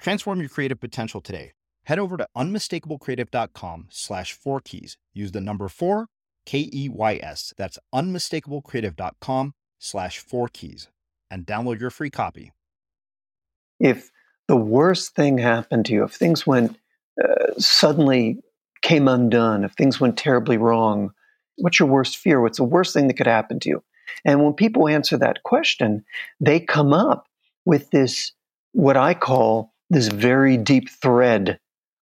Transform your creative potential today. Head over to unmistakablecreative.com slash four keys. Use the number four, K E Y S. That's unmistakablecreative.com slash four keys and download your free copy. If the worst thing happened to you, if things went uh, suddenly came undone, if things went terribly wrong, what's your worst fear? What's the worst thing that could happen to you? And when people answer that question, they come up with this, what I call this very deep thread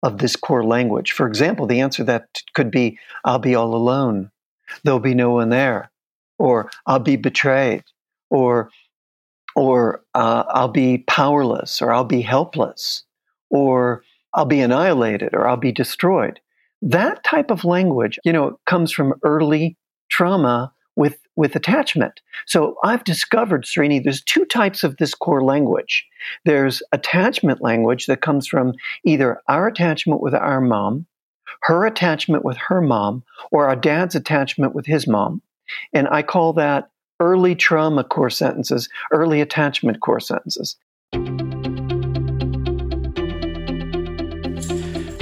of this core language. For example, the answer that could be, I'll be all alone. There'll be no one there. Or I'll be betrayed. Or, or uh, I'll be powerless. Or I'll be helpless. Or I'll be annihilated. Or I'll be destroyed. That type of language, you know, comes from early trauma with with attachment. So I've discovered, Srini, there's two types of this core language. There's attachment language that comes from either our attachment with our mom, her attachment with her mom, or our dad's attachment with his mom. And I call that early trauma core sentences, early attachment core sentences.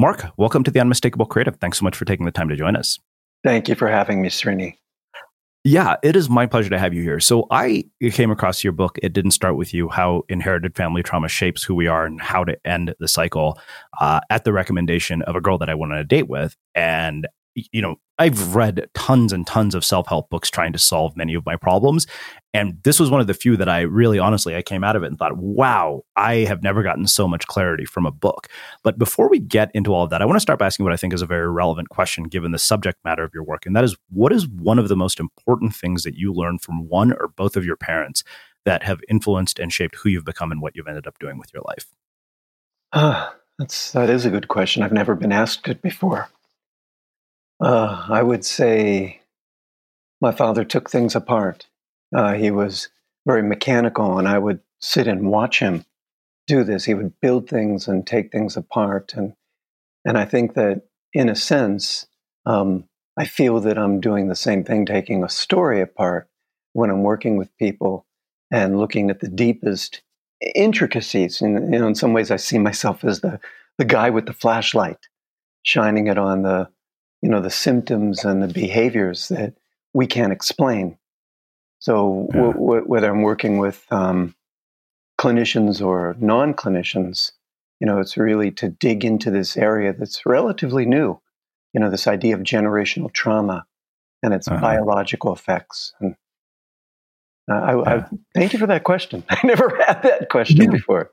Mark, welcome to the Unmistakable Creative. Thanks so much for taking the time to join us. Thank you for having me, Srini. Yeah, it is my pleasure to have you here. So I came across your book. It didn't start with you. How inherited family trauma shapes who we are and how to end the cycle. Uh, at the recommendation of a girl that I went on a date with, and you know, I've read tons and tons of self help books trying to solve many of my problems. And this was one of the few that I really honestly, I came out of it and thought, wow, I have never gotten so much clarity from a book. But before we get into all of that, I want to start by asking what I think is a very relevant question given the subject matter of your work. And that is, what is one of the most important things that you learned from one or both of your parents that have influenced and shaped who you've become and what you've ended up doing with your life? Ah, that's, that is a good question. I've never been asked it before. Uh, I would say my father took things apart. Uh, he was very mechanical, and I would sit and watch him do this. He would build things and take things apart, and and I think that in a sense, um, I feel that I'm doing the same thing, taking a story apart when I'm working with people and looking at the deepest intricacies. And you know, in some ways, I see myself as the the guy with the flashlight, shining it on the you know the symptoms and the behaviors that we can't explain so yeah. w- w- whether i'm working with um, clinicians or non-clinicians you know it's really to dig into this area that's relatively new you know this idea of generational trauma and its uh-huh. biological effects and uh, I, yeah. I, thank you for that question i never had that question yeah. before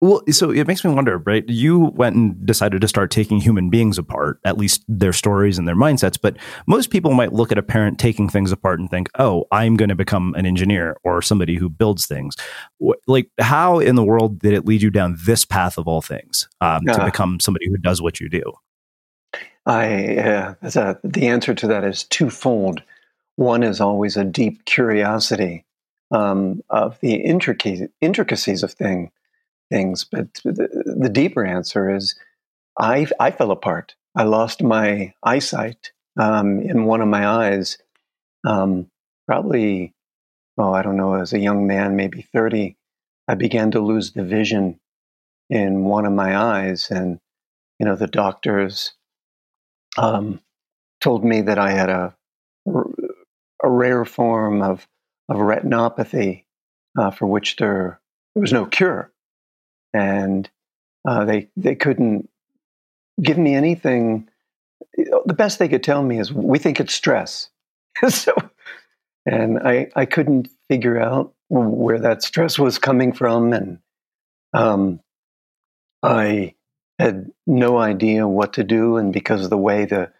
well, so it makes me wonder, right? You went and decided to start taking human beings apart, at least their stories and their mindsets. But most people might look at a parent taking things apart and think, oh, I'm going to become an engineer or somebody who builds things. Like, how in the world did it lead you down this path of all things um, uh, to become somebody who does what you do? I, uh, a, the answer to that is twofold. One is always a deep curiosity um, of the intricacies of things things. But the, the deeper answer is I, I fell apart. I lost my eyesight um, in one of my eyes, um, probably, oh, I don't know, as a young man, maybe 30. I began to lose the vision in one of my eyes. And, you know, the doctors um, told me that I had a, a rare form of, of retinopathy uh, for which there, there was no cure and uh, they they couldn't give me anything. The best they could tell me is, "We think it's stress." so, and I I couldn't figure out where that stress was coming from, and um, I had no idea what to do. And because of the way the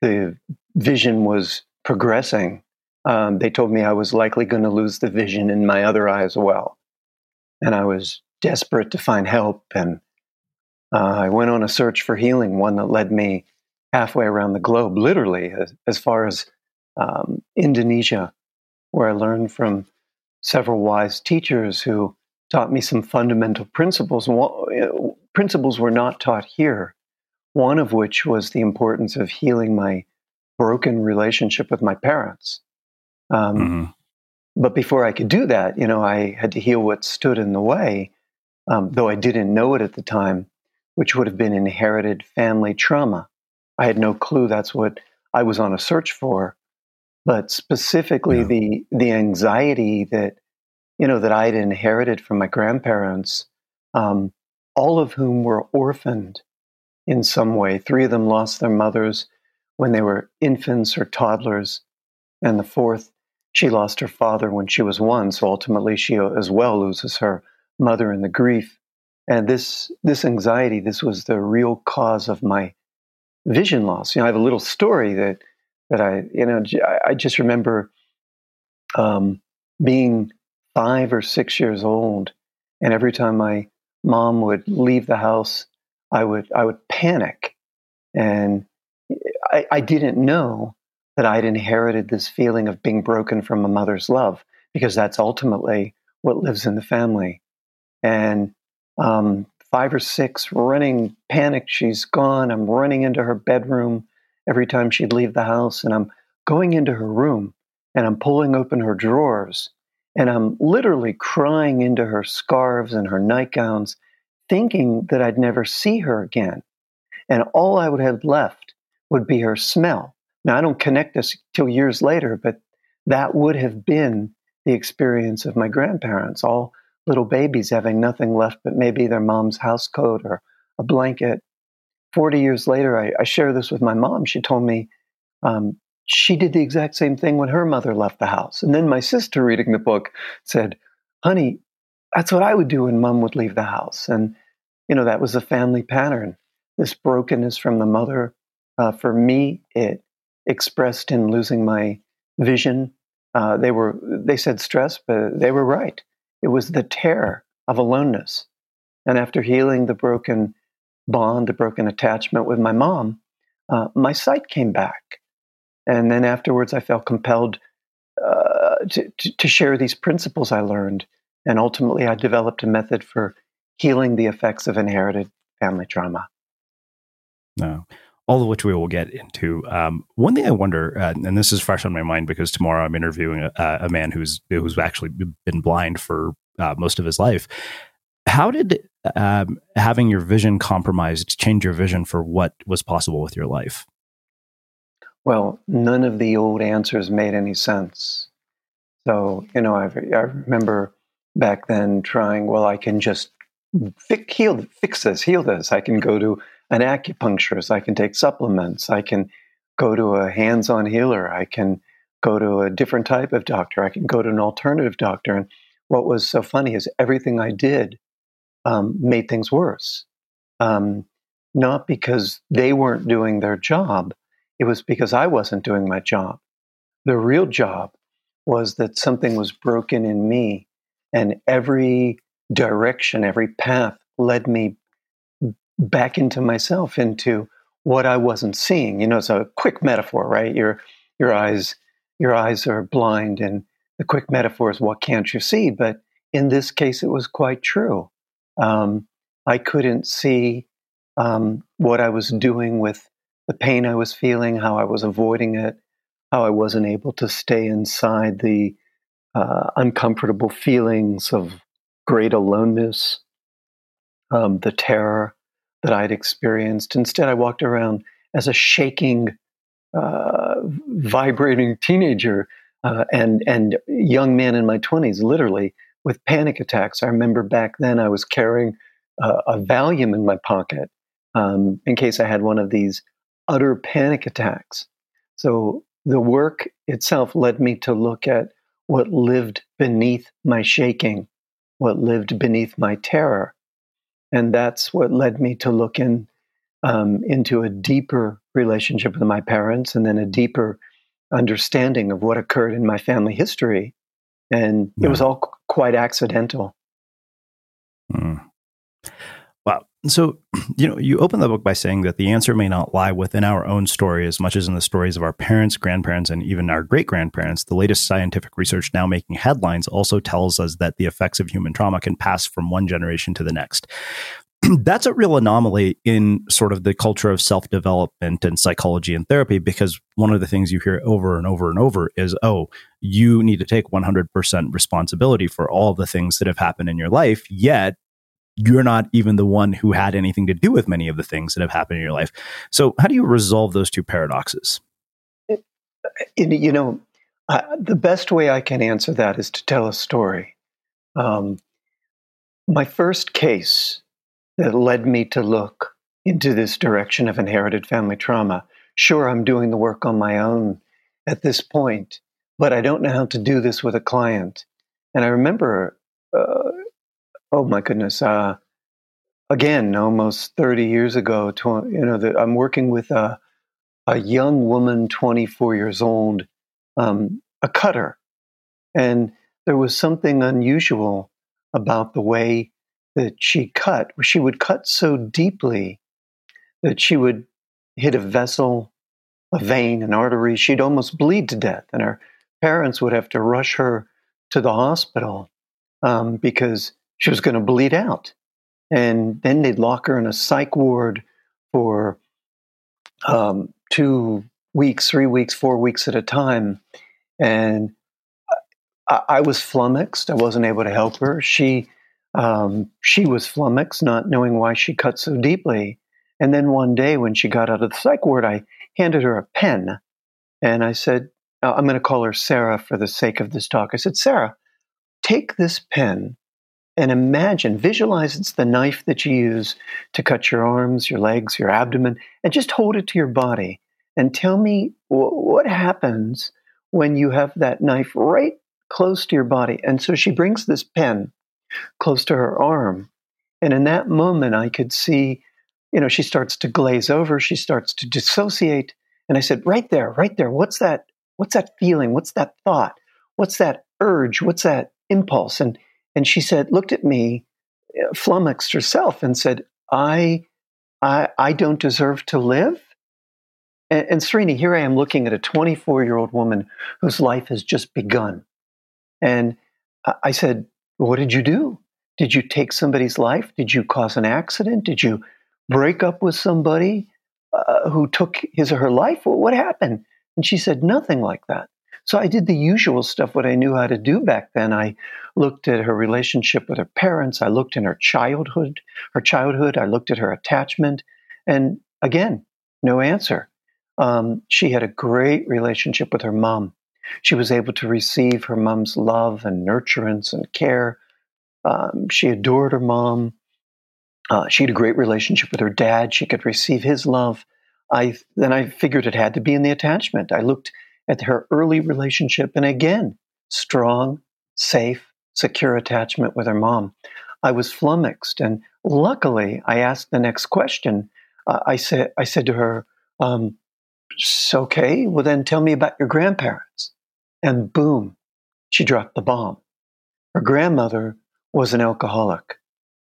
the vision was progressing, um, they told me I was likely going to lose the vision in my other eye as well. And I was desperate to find help. And uh, I went on a search for healing, one that led me halfway around the globe, literally, as, as far as um, Indonesia, where I learned from several wise teachers who taught me some fundamental principles. Principles were not taught here, one of which was the importance of healing my broken relationship with my parents. Um, mm-hmm. But before I could do that, you know, I had to heal what stood in the way um, though I didn't know it at the time, which would have been inherited family trauma. I had no clue that's what I was on a search for, but specifically yeah. the the anxiety that you know that I had inherited from my grandparents, um, all of whom were orphaned in some way. Three of them lost their mothers when they were infants or toddlers, and the fourth she lost her father when she was one, so ultimately she as well loses her mother and the grief. And this this anxiety, this was the real cause of my vision loss. You know, I have a little story that that I, you know, I just remember um, being five or six years old, and every time my mom would leave the house, I would I would panic, and I, I didn't know that I'd inherited this feeling of being broken from a mother's love because that's ultimately what lives in the family. And um, five or six, running panic, she's gone. I'm running into her bedroom every time she'd leave the house, and I'm going into her room and I'm pulling open her drawers and I'm literally crying into her scarves and her nightgowns, thinking that I'd never see her again. And all I would have left would be her smell. Now, I don't connect this till years later, but that would have been the experience of my grandparents, all little babies having nothing left but maybe their mom's house coat or a blanket. 40 years later, I, I share this with my mom. She told me um, she did the exact same thing when her mother left the house. And then my sister, reading the book, said, Honey, that's what I would do when mom would leave the house. And, you know, that was a family pattern. This brokenness from the mother, uh, for me, it expressed in losing my vision. Uh, they were, they said stress, but they were right. It was the terror of aloneness. And after healing the broken bond, the broken attachment with my mom, uh, my sight came back. And then afterwards, I felt compelled uh, to, to, to share these principles I learned. And ultimately, I developed a method for healing the effects of inherited family trauma. No, all of which we will get into. Um, one thing I wonder, uh, and this is fresh on my mind because tomorrow I'm interviewing a, a man who's who's actually been blind for uh, most of his life. How did um, having your vision compromised change your vision for what was possible with your life? Well, none of the old answers made any sense. So, you know, I, I remember back then trying, well, I can just heal, fix this, heal this. I can go to an acupuncturist. I can take supplements. I can go to a hands on healer. I can go to a different type of doctor. I can go to an alternative doctor. And what was so funny is everything I did um, made things worse. Um, not because they weren't doing their job, it was because I wasn't doing my job. The real job was that something was broken in me, and every direction, every path led me back into myself, into what I wasn't seeing. You know, it's a quick metaphor, right? Your your eyes your eyes are blind, and the quick metaphor is what can't you see? But in this case, it was quite true. Um, I couldn't see um, what I was doing with the pain I was feeling, how I was avoiding it, how I wasn't able to stay inside the uh, uncomfortable feelings of great aloneness, um, the terror that I'd experienced. Instead, I walked around as a shaking, uh, vibrating teenager uh, and and young man in my twenties, literally with panic attacks. I remember back then I was carrying uh, a Valium in my pocket um, in case I had one of these utter panic attacks. So the work itself led me to look at what lived beneath my shaking, what lived beneath my terror. And that's what led me to look in, um, into a deeper relationship with my parents and then a deeper understanding of what occurred in my family history. And yeah. it was all qu- quite accidental. Mm. So, you know, you open the book by saying that the answer may not lie within our own story as much as in the stories of our parents, grandparents, and even our great grandparents. The latest scientific research now making headlines also tells us that the effects of human trauma can pass from one generation to the next. That's a real anomaly in sort of the culture of self development and psychology and therapy because one of the things you hear over and over and over is, oh, you need to take 100% responsibility for all the things that have happened in your life. Yet, you're not even the one who had anything to do with many of the things that have happened in your life. So, how do you resolve those two paradoxes? You know, the best way I can answer that is to tell a story. Um, my first case that led me to look into this direction of inherited family trauma. Sure, I'm doing the work on my own at this point, but I don't know how to do this with a client. And I remember, uh, oh my goodness, uh, again, almost 30 years ago, tw- you know, the, I'm working with a, a young woman, 24 years old, um, a cutter. And there was something unusual about the way that she cut. She would cut so deeply that she would hit a vessel, a vein, an artery. She'd almost bleed to death. And her parents would have to rush her to the hospital um, because she was going to bleed out. And then they'd lock her in a psych ward for um, two weeks, three weeks, four weeks at a time. And I, I was flummoxed. I wasn't able to help her. She um, she was flummoxed, not knowing why she cut so deeply. And then one day, when she got out of the psych ward, I handed her a pen, and I said, "I'm going to call her Sarah for the sake of this talk." I said, "Sarah, take this pen and imagine, visualize it's the knife that you use to cut your arms, your legs, your abdomen, and just hold it to your body and tell me what happens when you have that knife right close to your body. And so she brings this pen close to her arm. And in that moment, I could see, you know, she starts to glaze over, she starts to dissociate. And I said, right there, right there, what's that? What's that feeling? What's that thought? What's that urge? What's that impulse? And and she said, looked at me, uh, flummoxed herself, and said, I, I, I don't deserve to live. And, and Srini, here I am looking at a 24 year old woman whose life has just begun. And I said, What did you do? Did you take somebody's life? Did you cause an accident? Did you break up with somebody uh, who took his or her life? What happened? And she said, Nothing like that. So I did the usual stuff, what I knew how to do back then. I looked at her relationship with her parents. I looked in her childhood, her childhood. I looked at her attachment. And again, no answer. Um, she had a great relationship with her mom. She was able to receive her mom's love and nurturance and care. Um, she adored her mom. Uh, she had a great relationship with her dad. She could receive his love. I then I figured it had to be in the attachment. I looked at her early relationship. And again, strong, safe, secure attachment with her mom. I was flummoxed. And luckily, I asked the next question. Uh, I, said, I said to her, um, okay, well, then tell me about your grandparents. And boom, she dropped the bomb. Her grandmother was an alcoholic,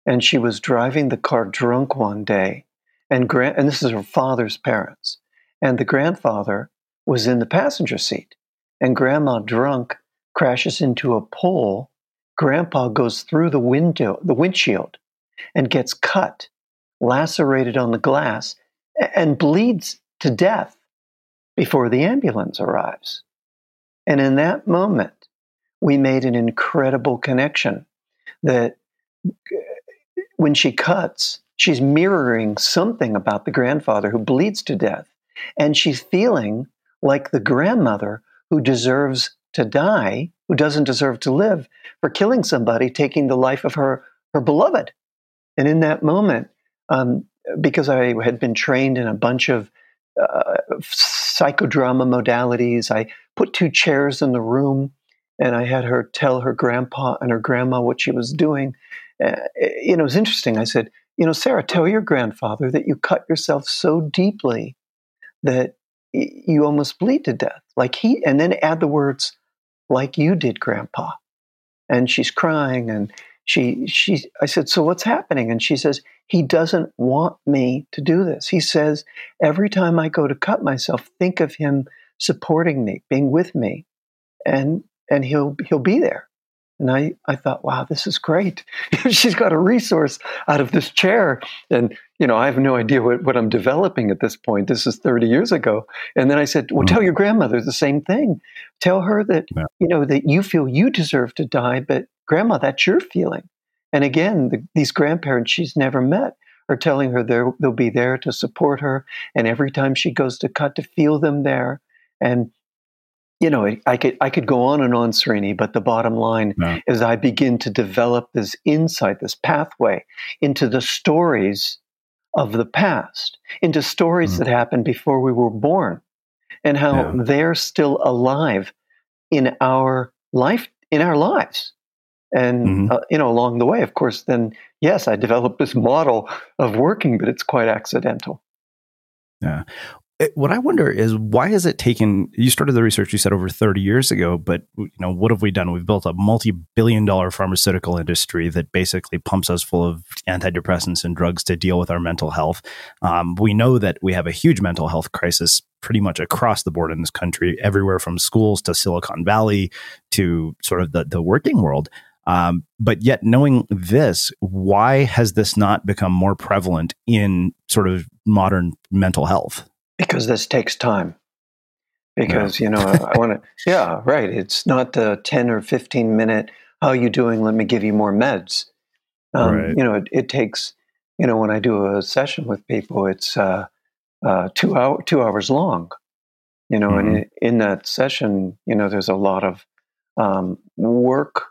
and she was driving the car drunk one day. And, grand, and this is her father's parents. And the grandfather was in the passenger seat. And grandma, drunk, crashes into a pole. Grandpa goes through the window, the windshield, and gets cut, lacerated on the glass, and bleeds to death before the ambulance arrives. And in that moment, we made an incredible connection that uh, when she cuts, she's mirroring something about the grandfather who bleeds to death. And she's feeling like the grandmother who deserves to die, who doesn't deserve to live, for killing somebody, taking the life of her, her beloved. And in that moment, um, because I had been trained in a bunch of uh, psychodrama modalities, I put two chairs in the room and I had her tell her grandpa and her grandma what she was doing. Uh, you know, it was interesting. I said, you know, Sarah, tell your grandfather that you cut yourself so deeply that you almost bleed to death. Like he, and then add the words, like you did, Grandpa. And she's crying, and she, she, I said, so what's happening? And she says, he doesn't want me to do this. He says, every time I go to cut myself, think of him supporting me, being with me, and and he'll he'll be there. And I, I thought, wow, this is great. She's got a resource out of this chair. And, you know, I have no idea what, what I'm developing at this point. This is 30 years ago. And then I said, well, mm-hmm. tell your grandmother the same thing. Tell her that, yeah. you know, that you feel you deserve to die, but grandma, that's your feeling. And again, the, these grandparents she's never met are telling her they'll be there to support her. And every time she goes to cut, to feel them there. And you know, I could I could go on and on, Srini, but the bottom line is I begin to develop this insight, this pathway into the stories of the past, into stories mm. that happened before we were born, and how yeah. they're still alive. in our life in our lives. And Mhm. uh, you know, along the way, of course, then yes, I developed this model of working, but it's quite accidental. It- what I wonder is why has it taken? You started the research you said over 30 years ago, but you know what have we done? We've built a multi-billion-dollar pharmaceutical industry that basically pumps us full of antidepressants and drugs to deal with our mental health. Um, we know that we have a huge mental health crisis pretty much across the board in this country, everywhere from schools to Silicon Valley to sort of the the working world. Um, but yet, knowing this, why has this not become more prevalent in sort of modern mental health? Because this takes time. Because you know, I want to. Yeah, right. It's not the ten or fifteen minute. How are you doing? Let me give you more meds. Um, Right. You know, it, it takes. You know, when I do a session with people, it's uh, uh, two hour two hours long. You know, and in, in that session, you know, there's a lot of um, work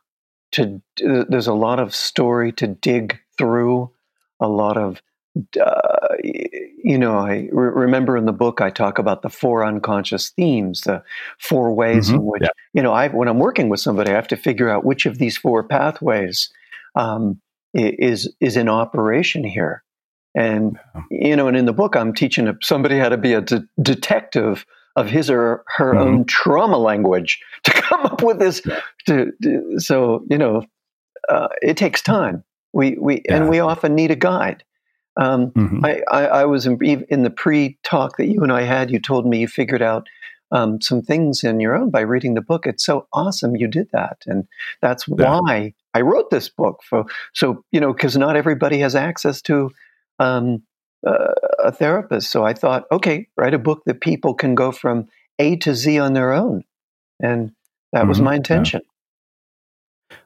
to. There's a lot of story to dig through. A lot of uh, you know, I re- remember in the book I talk about the four unconscious themes, the four ways in Mhm. which Yeah. you know, I when I'm working with somebody, I have to figure out which of these four pathways um, is is in operation here. And Yeah. you know, and in the book, I'm teaching somebody how to be a de- detective of his or her Mhm. own trauma language to come up with this. To, to- so you know, uh, it takes time. We we and we often need a guide. Um, Mhm. I, I, I was in, in the pre-talk that you and I had. You told me you figured out um, some things in your own by reading the book. It's so awesome you did that, and that's Yeah. why I wrote this book. For so you know, because not everybody has access to um, uh, a therapist. So I thought, okay, write a book that people can go from A to Z on their own, and that was Mhm. my intention.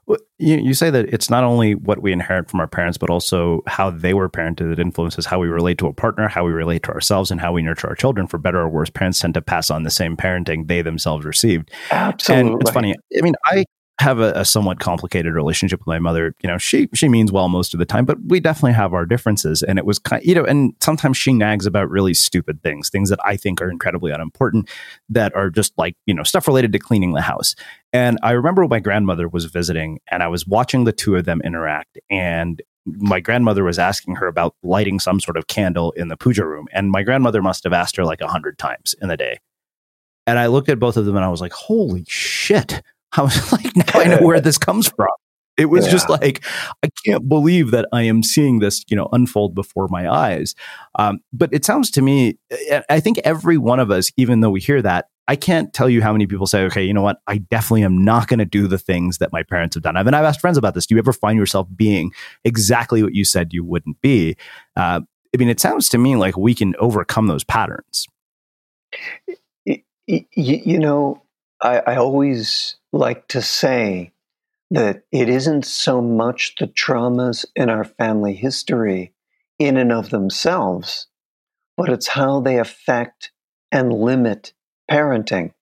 Well, You, you say that it's not only what we inherit from our parents, but also how they were parented that influences how we relate to a partner, how we relate to ourselves, and how we nurture our children. For better or worse, parents tend to pass on the same parenting they themselves received. Absolutely, And it's funny. I mean, I have a, a somewhat complicated relationship with my mother. You know, she she means well most of the time, but we definitely have our differences. And it was kind, you know, and sometimes she nags about really stupid things, things that I think are incredibly unimportant, that are just like you know stuff related to cleaning the house. And I remember my grandmother was visiting, and I was watching the two of them interact, and my grandmother was asking her about lighting some sort of candle in the puja room, and my grandmother must have asked her like a hundred times in the day. And I looked at both of them, and I was like, "Holy shit!" I was like, "Now I know where this comes from." It was just like, I can't believe that I am seeing this, you know, unfold before my eyes. Um, but it sounds to me, I- I think every one of us, even though we hear that, I can't tell you how many people say, okay, you know what? I definitely am not going to do the things that my parents have done. I've, and I've asked friends about this. Do you ever find yourself being exactly what you said you wouldn't be? Uh, I mean, it sounds to me like we can overcome those patterns. Y- y- you know, I, I always like to say that it isn't so much the traumas in our family history in and of themselves, but it's how they affect and limit parenting.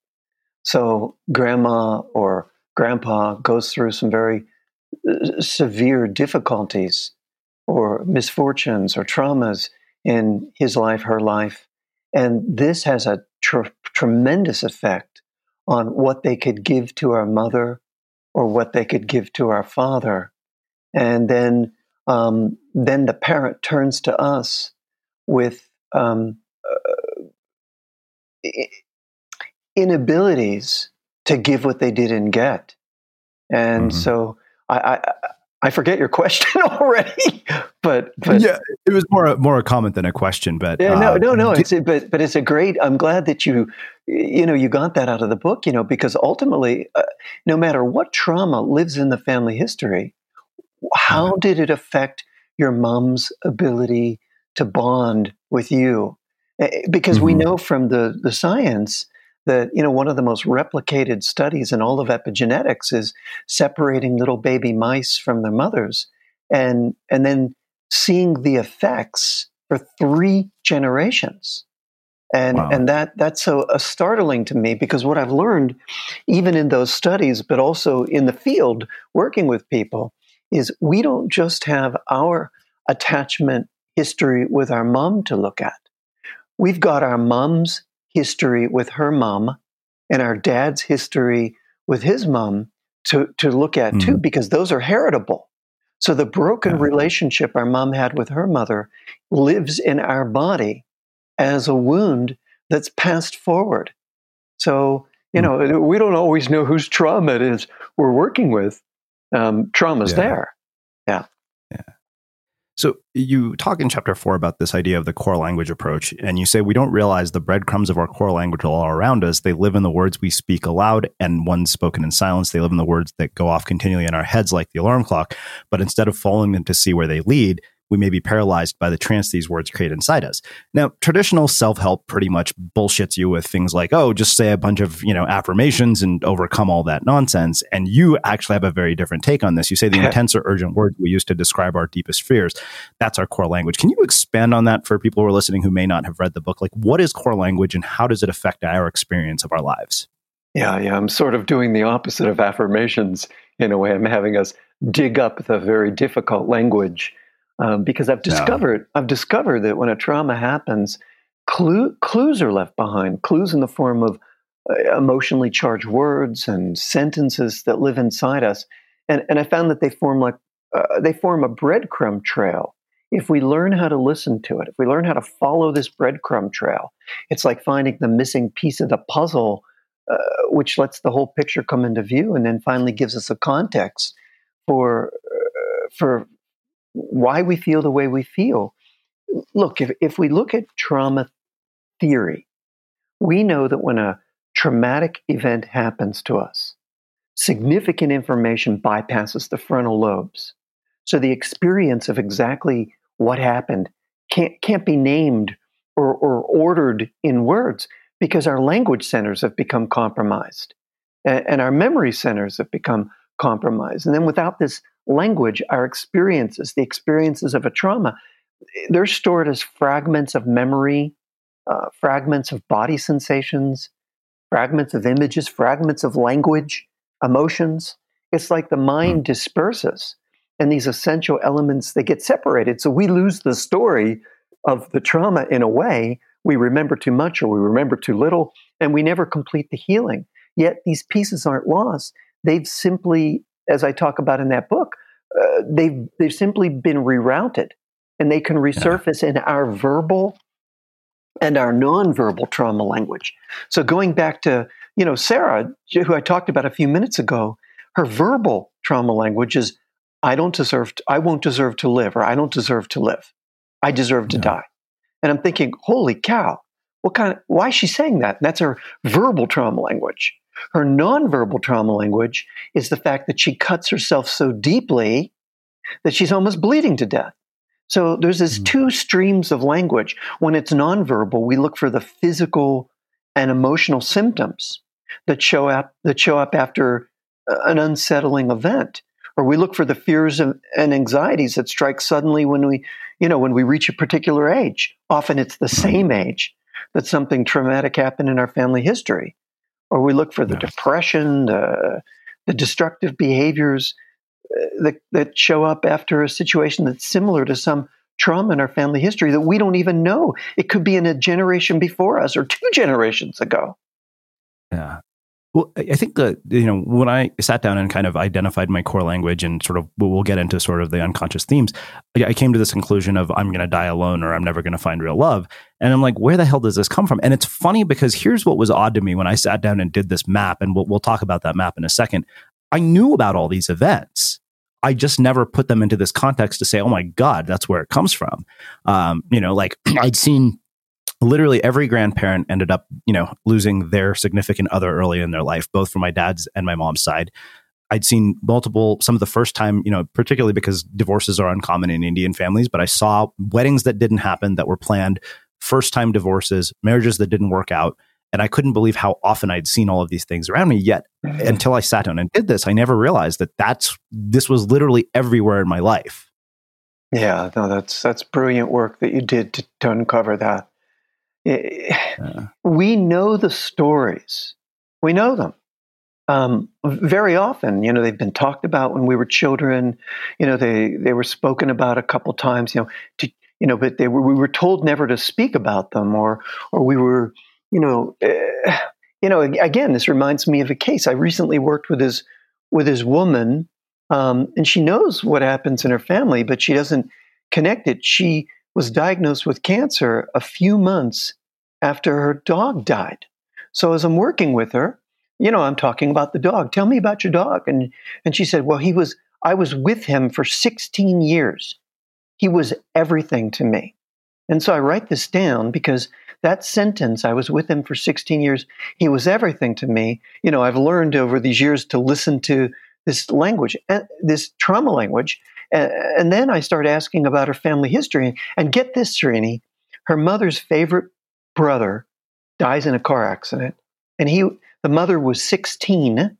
So, grandma or grandpa goes through some very uh, severe difficulties or misfortunes or traumas in his life, her life. And this has a tr- tremendous effect on what they could give to our mother or what they could give to our father. And then, um, then the parent turns to us with um, uh, inabilities to give what they didn't get. And Mhm. so I, I, I forget your question already, but, but yeah, it was more a, more a comment than a question. But yeah, no, uh, no, no. It's but but it's a great. I'm glad that you, you know, you got that out of the book. You know, because ultimately, uh, no matter what trauma lives in the family history, how did it affect your mom's ability to bond with you? Because we Mhm. know from the the science that you know one of the most replicated studies in all of epigenetics is separating little baby mice from their mothers, and and then seeing the effects for three generations and Wow. and that that's so uh, startling to me because what I've learned, even in those studies, but also in the field working with people, is we don't just have our attachment history with our mom to look at. We've got our mom's history with her mom, and our dad's history with his mom to, to look at too, Mhm. because those are heritable. So the broken Yeah. relationship our mom had with her mother lives in our body as a wound that's passed forward. So, you Hmm. know, we don't always know whose trauma it is we're working with. Um, trauma's there. Yeah. there. So you talk in chapter four about this idea of the core language approach, and you say we don't realize the breadcrumbs of our core language are all around us. They live in the words we speak aloud and ones spoken in silence. They live in the words that go off continually in our heads like the alarm clock. But instead of following them to see where they lead, we may be paralyzed by the trance these words create inside us. Now, traditional self-help pretty much bullshits you with things like, oh, just say a bunch of, you know, affirmations and overcome all that nonsense. And you actually have a very different take on this. You say the intense or urgent words we use to describe our deepest fears. That's our core language. Can you expand on that for people who are listening who may not have read the book? Like, what is core language and how does it affect our experience of our lives? Yeah, yeah. I'm sort of doing the opposite of affirmations in a way. I'm having us dig up the very difficult language um, because I've Yeah. discovered I've discovered that when a trauma happens, clue, clues are left behind. Clues in the form of uh, emotionally charged words and sentences that live inside us, and and I found that they form like uh, they form a breadcrumb trail. If we learn how to listen to it, if we learn how to follow this breadcrumb trail, it's like finding the missing piece of the puzzle uh, which lets the whole picture come into view and then finally gives us a context for uh, for why we feel the way we feel. Look, if, if we look at trauma theory, we know that when a traumatic event happens to us, significant information bypasses the frontal lobes. So the experience of exactly what happened can't, can't be named or, or ordered in words because our language centers have become compromised and, and our memory centers have become compromised. And then without this language, our experiences, the experiences of a trauma, they're stored as fragments of memory, uh, fragments of body sensations, fragments of images, fragments of language, emotions. It's like the mind disperses and these essential elements they get separated. So we lose the story of the trauma in a way. We remember too much or we remember too little, and we never complete the healing. Yet these pieces aren't lost. They've simply, as I talk about in that book, uh, they've they've simply been rerouted, and they can resurface in our verbal and our nonverbal trauma language. So going back to you know Sarah, who I talked about a few minutes ago, her verbal trauma language is I don't deserve to, I won't deserve to live or I don't deserve to live. I deserve to Yeah. die. And I'm thinking, holy cow, what kind of why is she saying that? And that's her verbal trauma language. Her nonverbal trauma language is the fact that she cuts herself so deeply that she's almost bleeding to death. So there's these Mm. two streams of language. When it's nonverbal, we look for the physical and emotional symptoms that show up that show up after uh, an unsettling event or we look for the fears and, and anxieties that strike suddenly when we you know when we reach a particular age often it's the same age that something traumatic happened in our family history or we look for the Yeah. depression the, the destructive behaviors uh, that, that show up after a situation that's similar to some trauma in our family history that we don't even know it could be in a generation before us or two generations ago Yeah. Well, I think that, you know, when I sat down and kind of identified my core language and sort of, we'll get into sort of the unconscious themes, I I came to this conclusion of I'm going to die alone or I'm never going to find real love. And I'm like, where the hell does this come from? And it's funny because here's what was odd to me when I sat down and did this map, and we'll, we'll talk about that map in a second. I knew about all these events. I just never put them into this context to say, oh my God, that's where it comes from. Um, you know, like I'd seen literally every grandparent ended up, you know, losing their significant other early in their life, both from my dad's and my mom's side. I'd seen multiple, some of the first time, you know, particularly because divorces are uncommon in Indian families, but I saw weddings that didn't happen that were planned, first time divorces, marriages that didn't work out. And I couldn't believe how often I'd seen all of these things around me. Yet, mm-hmm. until I sat down and did this, I never realized that that's this was literally everywhere in my life. Yeah, no, that's that's brilliant work that you did to, to uncover that. Uh, We know the stories. We know them. Um, very often, you know, they've been talked about when we were children. You know, they they were spoken about a couple times. You know, to, you know, but they were we were told never to speak about them, or or we were, you know, eh, you know, again, this reminds me of a case. I recently worked with his with his woman, um, and she knows what happens in her family, but she doesn't connect it. She was diagnosed with cancer a few months after her dog died. So as I'm working with her, you know, I'm talking about the dog. Tell me about your dog. And and she said, Well, he was I was with him for 16 years. He was everything to me. And so I write this down because that sentence, I was with him for 16 years, he was everything to me. You know, I've learned over these years to listen to this language, eh, this trauma language. And then I start asking about her family history. And get this, Srini, her mother's favorite brother dies in a car accident. And he, the mother was 16,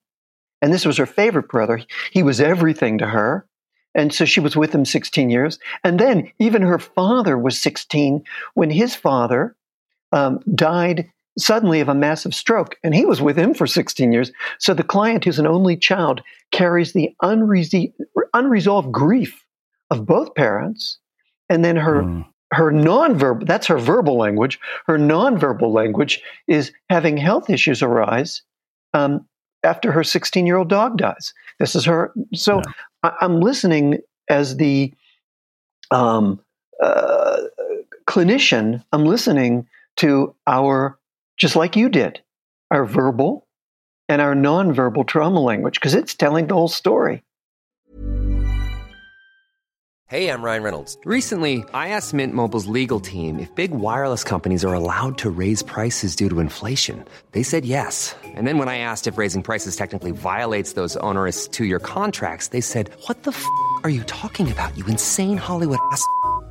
and this was her favorite brother. He was everything to her. And so she was with him 16 years. And then even her father was 16 when his father um, died suddenly of a massive stroke. And he was with him for 16 years. So the client, who's an only child, carries the unre- unresolved grief of both parents. And then her. Mm. Her nonverbal, that's her verbal language. Her nonverbal language is having health issues arise um, after her 16 year old dog dies. This is her. So yeah. I, am listening as the um, uh, clinician, I'm listening to our, just like you did, our verbal and our nonverbal trauma language, because it's telling the whole story. Hey, I'm Ryan Reynolds. Recently, I asked Mint Mobile's legal team if big wireless companies are allowed to raise prices due to inflation. They said yes. And then when I asked if raising prices technically violates those onerous two year contracts, they said, What the f are you talking about, you insane Hollywood ass?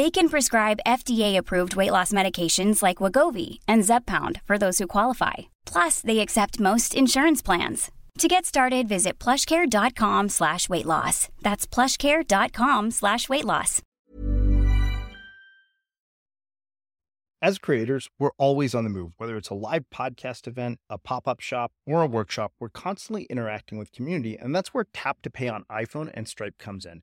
They can prescribe FDA-approved weight loss medications like Wegovy and Zepbound for those who qualify. Plus, they accept most insurance plans. To get started, visit plushcare.com slash weight loss. That's plushcare.com slash weight loss. As creators, we're always on the move. Whether it's a live podcast event, a pop-up shop, or a workshop, we're constantly interacting with community, and that's where Tap to Pay on iPhone and Stripe comes in.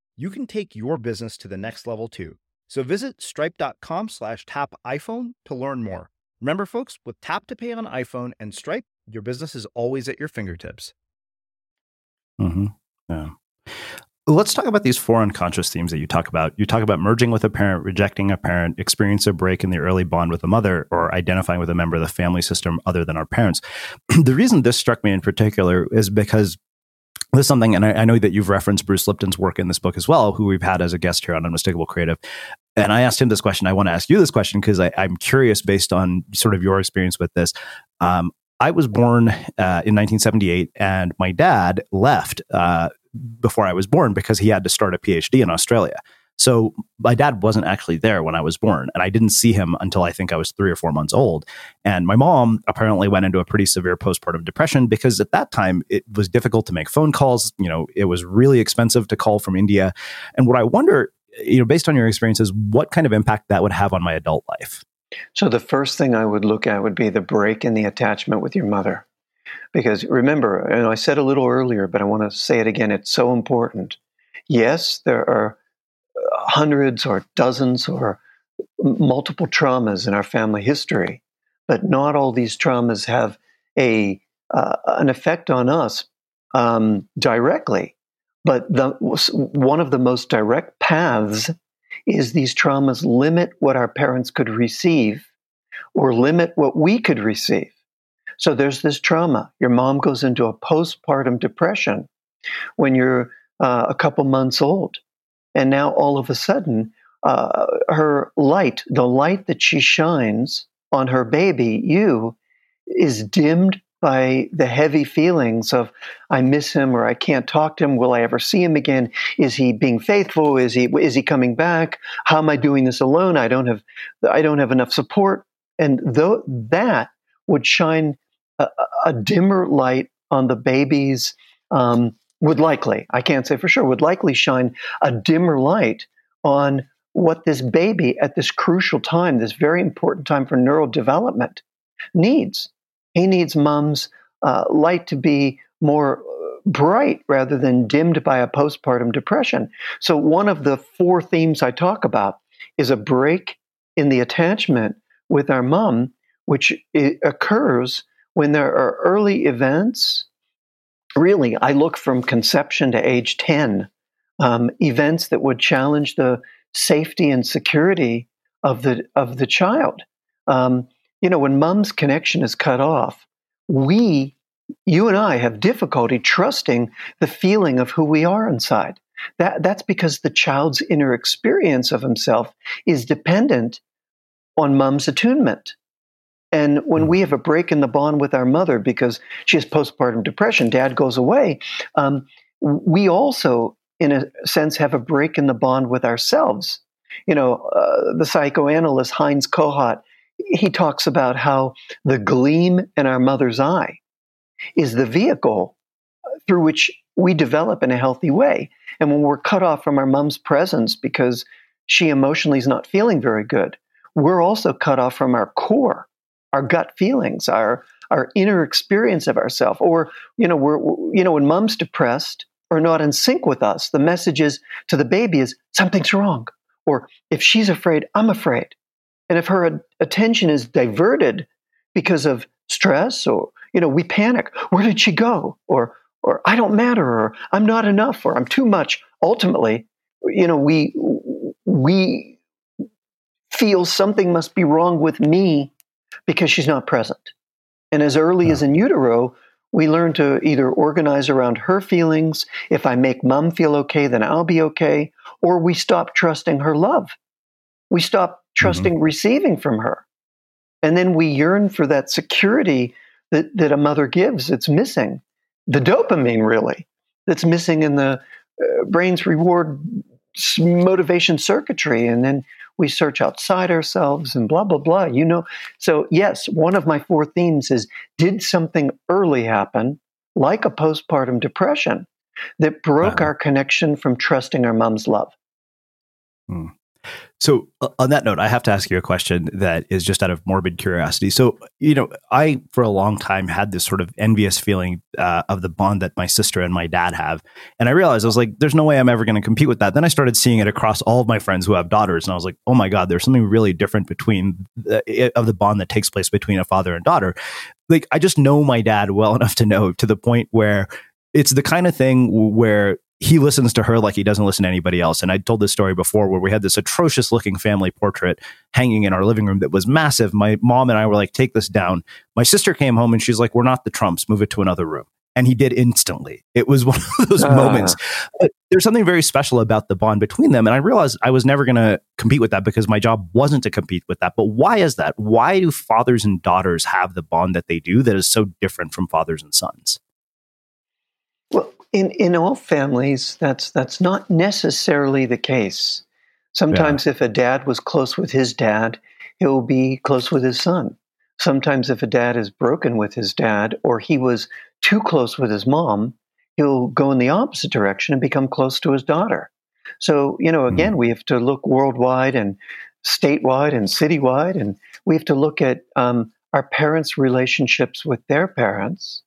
you can take your business to the next level too. So visit stripe.com slash tap iPhone to learn more. Remember, folks, with tap to pay on iPhone and Stripe, your business is always at your fingertips. Mm-hmm. Yeah. Let's talk about these four unconscious themes that you talk about. You talk about merging with a parent, rejecting a parent, experience a break in the early bond with a mother, or identifying with a member of the family system other than our parents. the reason this struck me in particular is because this is something, and I, I, know that you've referenced Bruce Lipton's work in this book as well, who we've had as a guest here on Unmistakable Creative. And I asked him this question. I want to ask you this question because I'm curious based on sort of your experience with this. Um, I was born uh, in 1978, and my dad left uh, before I was born because he had to start a PhD in Australia. So my dad wasn't actually there when I was born, and I didn't see him until I think I was three or four months old. And my mom apparently went into a pretty severe postpartum depression because at that time it was difficult to make phone calls. You know, it was really expensive to call from India. And what I wonder, you know, based on your experiences, what kind of impact that would have on my adult life? So the first thing I would look at would be the break in the attachment with your mother. Because remember, and I said a little earlier, but I want to say it again, it's so important. Yes, there are hundreds or dozens or multiple traumas in our family history, but not all these traumas have a uh, an effect on us um, directly. But the, one of the most direct paths is these traumas limit what our parents could receive or limit what we could receive. So there's this trauma. Your mom goes into a postpartum depression when you're uh, a couple months old. And now all of a sudden, uh, her light, the light that she shines on her baby, you, is dimmed by the heavy feelings of I miss him or I can't talk to him. Will I ever see him again? Is he being faithful? Is he is he coming back? How am I doing this alone? I don't have I don't have enough support. And though that would shine a, a dimmer light on the baby's um, would likely, I can't say for sure, would likely shine a dimmer light on what this baby at this crucial time, this very important time for neural development, needs. He needs mom's uh, light to be more uh, bright rather than dimmed by a postpartum depression. So, one of the four themes I talk about is a break in the attachment with our mom, which occurs when there are early events really, I look from conception to age 10, um, events that would challenge the safety and security of the, of the child. Um, you know, when mom's connection is cut off, we, you and I, have difficulty trusting the feeling of who we are inside. That, that's because the child's inner experience of himself is dependent on mom's attunement. And when we have a break in the bond with our mother because she has postpartum depression, dad goes away, um, we also, in a sense, have a break in the bond with ourselves. You know, uh, the psychoanalyst Heinz Kohut, he talks about how the gleam in our mother's eye is the vehicle through which we develop in a healthy way. And when we're cut off from our mom's presence because she emotionally is not feeling very good, we're also cut off from our core our gut feelings, our our inner experience of ourselves. Or you know, we're you know, when mom's depressed or not in sync with us, the message is to the baby is something's wrong. Or if she's afraid, I'm afraid. And if her attention is diverted because of stress or you know, we panic. Where did she go? Or or I don't matter or I'm not enough or I'm too much. Ultimately, you know, we we feel something must be wrong with me because she's not present. And as early as in utero, we learn to either organize around her feelings. If I make mom feel okay, then I'll be okay. Or we stop trusting her love. We stop mm-hmm. trusting mm-hmm. receiving from her. And then we yearn for that security that, that a mother gives. It's missing. The dopamine, really, that's missing in the uh, brain's reward motivation circuitry. And then we search outside ourselves and blah, blah, blah. You know, so yes, one of my four themes is did something early happen, like a postpartum depression, that broke uh-huh. our connection from trusting our mom's love? Hmm. So, on that note, I have to ask you a question that is just out of morbid curiosity. So, you know, I, for a long time, had this sort of envious feeling uh, of the bond that my sister and my dad have. And I realized I was like, there's no way I'm ever going to compete with that. Then I started seeing it across all of my friends who have daughters. And I was like, oh my God, there's something really different between the, of the bond that takes place between a father and daughter. Like, I just know my dad well enough to know to the point where it's the kind of thing where he listens to her like he doesn't listen to anybody else. And I told this story before where we had this atrocious looking family portrait hanging in our living room that was massive. My mom and I were like, take this down. My sister came home and she's like, we're not the Trumps, move it to another room. And he did instantly. It was one of those uh. moments. But there's something very special about the bond between them. And I realized I was never going to compete with that because my job wasn't to compete with that. But why is that? Why do fathers and daughters have the bond that they do that is so different from fathers and sons? In in all families, that's that's not necessarily the case. Sometimes, yeah. if a dad was close with his dad, he'll be close with his son. Sometimes, if a dad is broken with his dad, or he was too close with his mom, he'll go in the opposite direction and become close to his daughter. So, you know, again, mm. we have to look worldwide and statewide and citywide, and we have to look at um, our parents' relationships with their parents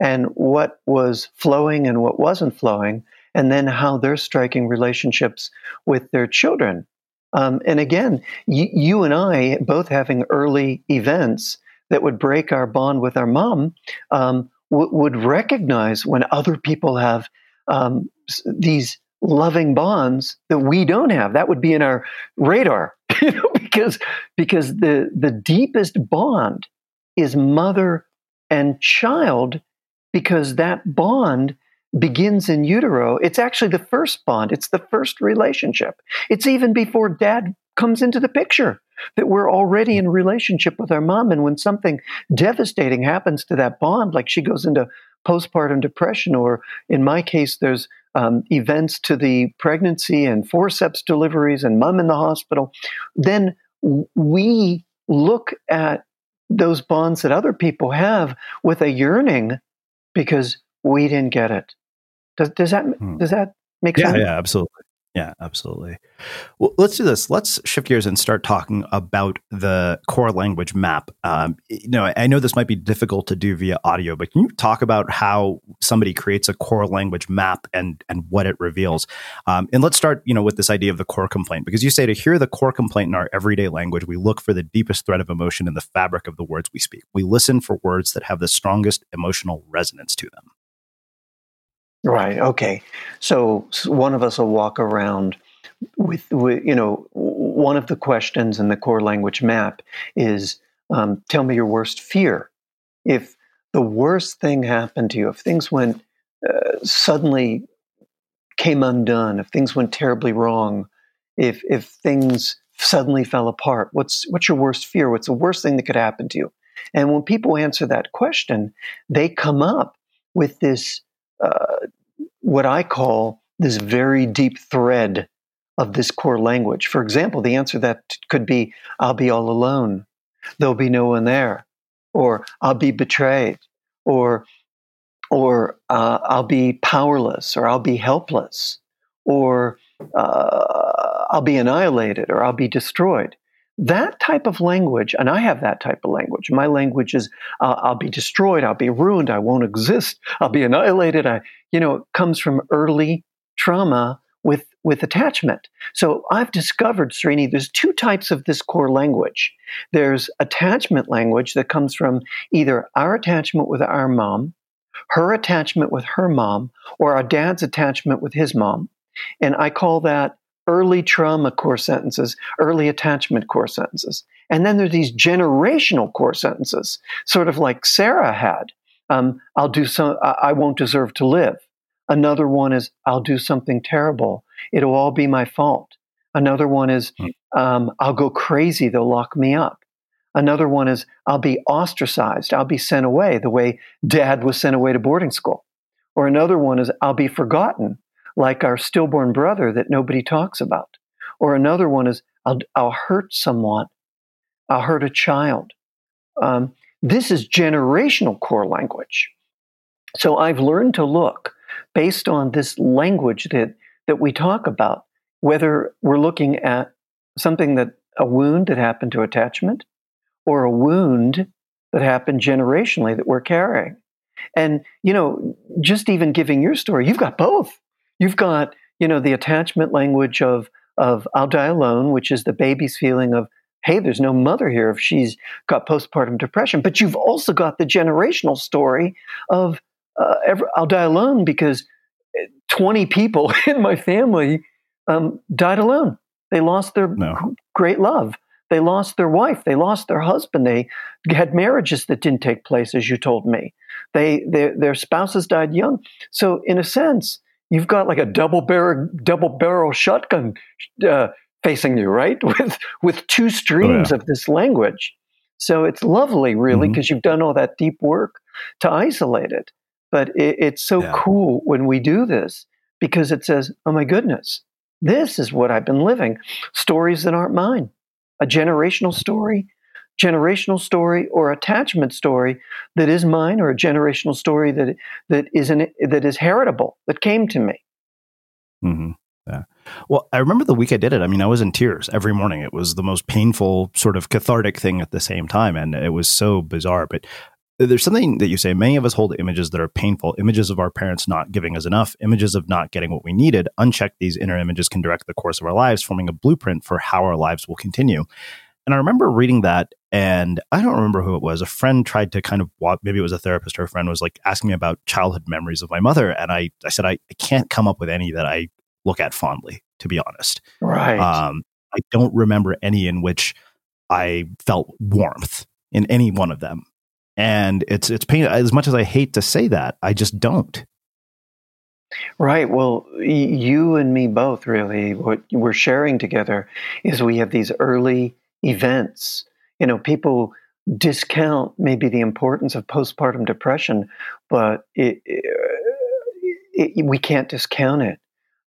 and what was flowing and what wasn't flowing, and then how they're striking relationships with their children. Um, and again, y- you and I both having early events that would break our bond with our mom um, w- would recognize when other people have um, these loving bonds that we don't have. That would be in our radar, because because the the deepest bond is mother and child because that bond begins in utero. It's actually the first bond, it's the first relationship. It's even before dad comes into the picture that we're already in relationship with our mom. And when something devastating happens to that bond, like she goes into postpartum depression, or in my case, there's um, events to the pregnancy and forceps deliveries and mom in the hospital, then we look at those bonds that other people have with a yearning because we didn't get it. Does, does that hmm. does that make yeah, sense? Yeah, absolutely. Yeah, absolutely. Well, let's do this. Let's shift gears and start talking about the core language map. Um, you know, I know this might be difficult to do via audio, but can you talk about how somebody creates a core language map and and what it reveals? Um, and let's start, you know, with this idea of the core complaint, because you say to hear the core complaint in our everyday language, we look for the deepest thread of emotion in the fabric of the words we speak. We listen for words that have the strongest emotional resonance to them. Right. Okay. So, one of us will walk around with, with, you know, one of the questions in the core language map is um, tell me your worst fear. If the worst thing happened to you, if things went uh, suddenly came undone, if things went terribly wrong, if if things suddenly fell apart, what's what's your worst fear? What's the worst thing that could happen to you? And when people answer that question, they come up with this uh, what I call this very deep thread of this core language. For example, the answer that could be, I'll be all alone. There'll be no one there. Or I'll be betrayed. Or, or uh, I'll be powerless. Or I'll be helpless. Or uh, I'll be annihilated. Or I'll be destroyed. That type of language, and I have that type of language. My language is, uh, I'll be destroyed, I'll be ruined, I won't exist, I'll be annihilated. I, you know, it comes from early trauma with with attachment. So I've discovered, Srini, there's two types of this core language. There's attachment language that comes from either our attachment with our mom, her attachment with her mom, or our dad's attachment with his mom. And I call that early trauma core sentences, early attachment core sentences. And then there are these generational core sentences, sort of like Sarah had. Um, I'll do some, I won't deserve to live. Another one is, I'll do something terrible. It'll all be my fault. Another one is, hmm. um, I'll go crazy. They'll lock me up. Another one is, I'll be ostracized. I'll be sent away the way dad was sent away to boarding school. Or another one is, I'll be forgotten like our stillborn brother that nobody talks about. Or another one is, I'll, I'll hurt someone, I'll hurt a child. Um, this is generational core language. So I've learned to look based on this language that, that we talk about, whether we're looking at something that a wound that happened to attachment or a wound that happened generationally that we're carrying. And, you know, just even giving your story, you've got both. You've got, you know, the attachment language of, of I'll die alone, which is the baby's feeling of, hey, there's no mother here if she's got postpartum depression. But you've also got the generational story of uh, I'll die alone because 20 people in my family um, died alone. They lost their no. great love. They lost their wife. They lost their husband. They had marriages that didn't take place, as you told me. They their, their spouses died young. So in a sense, you've got like a double barrel double barrel shotgun uh, facing you, right? With with two streams oh, yeah. of this language. So it's lovely, really, because mm-hmm. you've done all that deep work to isolate it. But it, it's so yeah. cool when we do this because it says, "Oh my goodness, this is what I've been living. Stories that aren't mine. A generational story, generational story, or attachment story that is mine, or a generational story that that is an, that is heritable that came to me. Mm-hmm. Yeah. Well, I remember the week I did it. I mean, I was in tears every morning. It was the most painful, sort of cathartic thing at the same time, and it was so bizarre. But there's something that you say many of us hold images that are painful images of our parents not giving us enough images of not getting what we needed unchecked these inner images can direct the course of our lives forming a blueprint for how our lives will continue and i remember reading that and i don't remember who it was. A friend tried to kind of maybe it was a therapist or a friend was like asking me about childhood memories of my mother and i, I said I, I can't come up with any that i look at fondly to be honest. Right. Um, i don't remember any in which i felt warmth in any one of them. And it's it's pain as much as i hate to say that i just don't. Right. Well you and me both really what we're sharing together is we have these early events you know people discount maybe the importance of postpartum depression but it, it, it, we can't discount it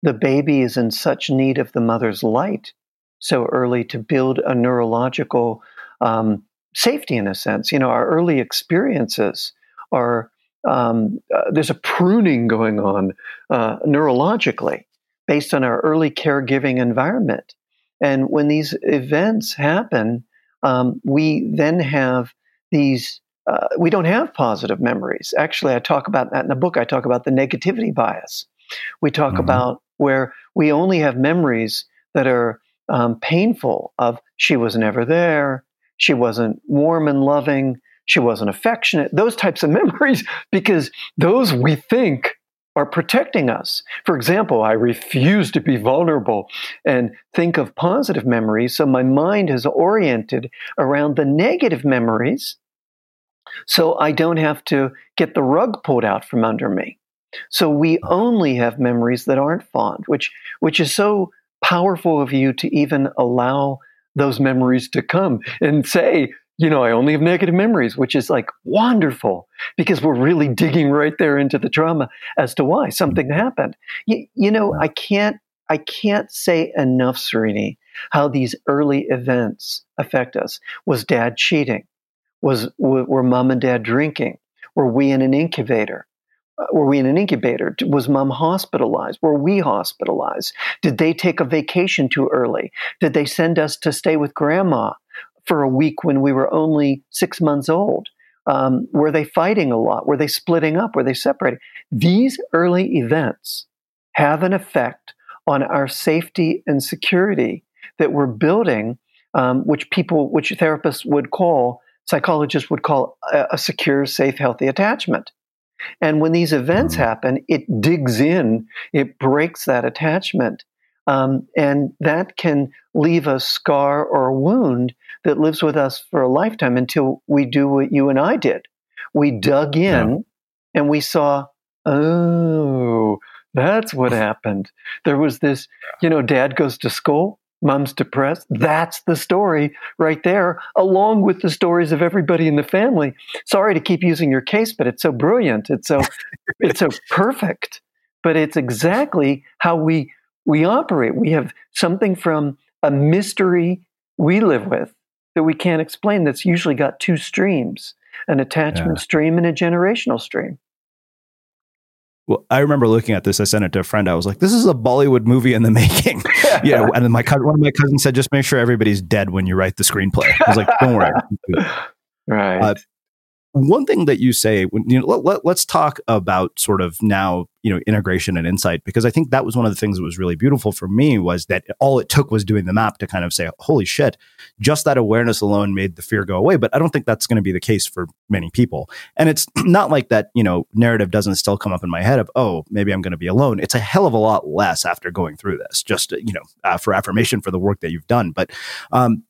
the baby is in such need of the mother's light so early to build a neurological um, safety in a sense. You know, our early experiences are um, uh, there's a pruning going on uh, neurologically based on our early caregiving environment. And when these events happen, um, we then have these. Uh, we don't have positive memories. Actually, I talk about that in the book. I talk about the negativity bias. We talk mm-hmm. about where we only have memories that are um, painful of she was never there, she wasn't warm and loving. She wasn't affectionate. Those types of memories, because those we think are protecting us. For example, I refuse to be vulnerable and think of positive memories. So my mind is oriented around the negative memories so I don't have to get the rug pulled out from under me. So we only have memories that aren't fond, which which is so powerful of you to even allow those memories to come and say, you know, I only have negative memories, which is like wonderful because we're really digging right there into the trauma as to why something happened. You, you know, I can't, I can't say enough, Srini, how these early events affect us. Was dad cheating? Was, were mom and dad drinking? Were we in an incubator? Uh, were we in an incubator? Was mom hospitalized? Were we hospitalized? Did they take a vacation too early? Did they send us to stay with grandma for a week when we were only six months old? Um, were they fighting a lot? Were they splitting up? Were they separating? These early events have an effect on our safety and security that we're building, um, which people, which therapists would call, psychologists would call a, a secure, safe, healthy attachment. And when these events mm-hmm. happen, it digs in, it breaks that attachment. Um, and that can leave a scar or a wound that lives with us for a lifetime until we do what you and I did. We dug in yeah. and we saw, oh, that's what happened. There was this, you know, dad goes to school, mom's depressed. That's the story right there, along with the stories of everybody in the family. Sorry to keep using your case, but it's so brilliant. It's so it's so perfect. But it's exactly how we we operate. We have something from a mystery we live with that we can't explain that's usually got two streams an attachment yeah. stream and a generational stream Well, I remember looking at this. I sent it to a friend. I was like, "This is a Bollywood movie in the making." you know, and then my one of my cousins said, "Just make sure everybody's dead when you write the screenplay." I was like, "Don't worry." right. Uh, one thing that you say, you know, let, let, let's talk about sort of now, you know, integration and insight, because I think that was one of the things that was really beautiful for me was that all it took was doing the map to kind of say, holy shit, just that awareness alone made the fear go away. But I don't think that's going to be the case for many people. And it's not like that, you know, narrative doesn't still come up in my head of, oh, maybe I'm going to be alone. It's a hell of a lot less after going through this, just, you know, uh, for affirmation for the work that you've done. But, um,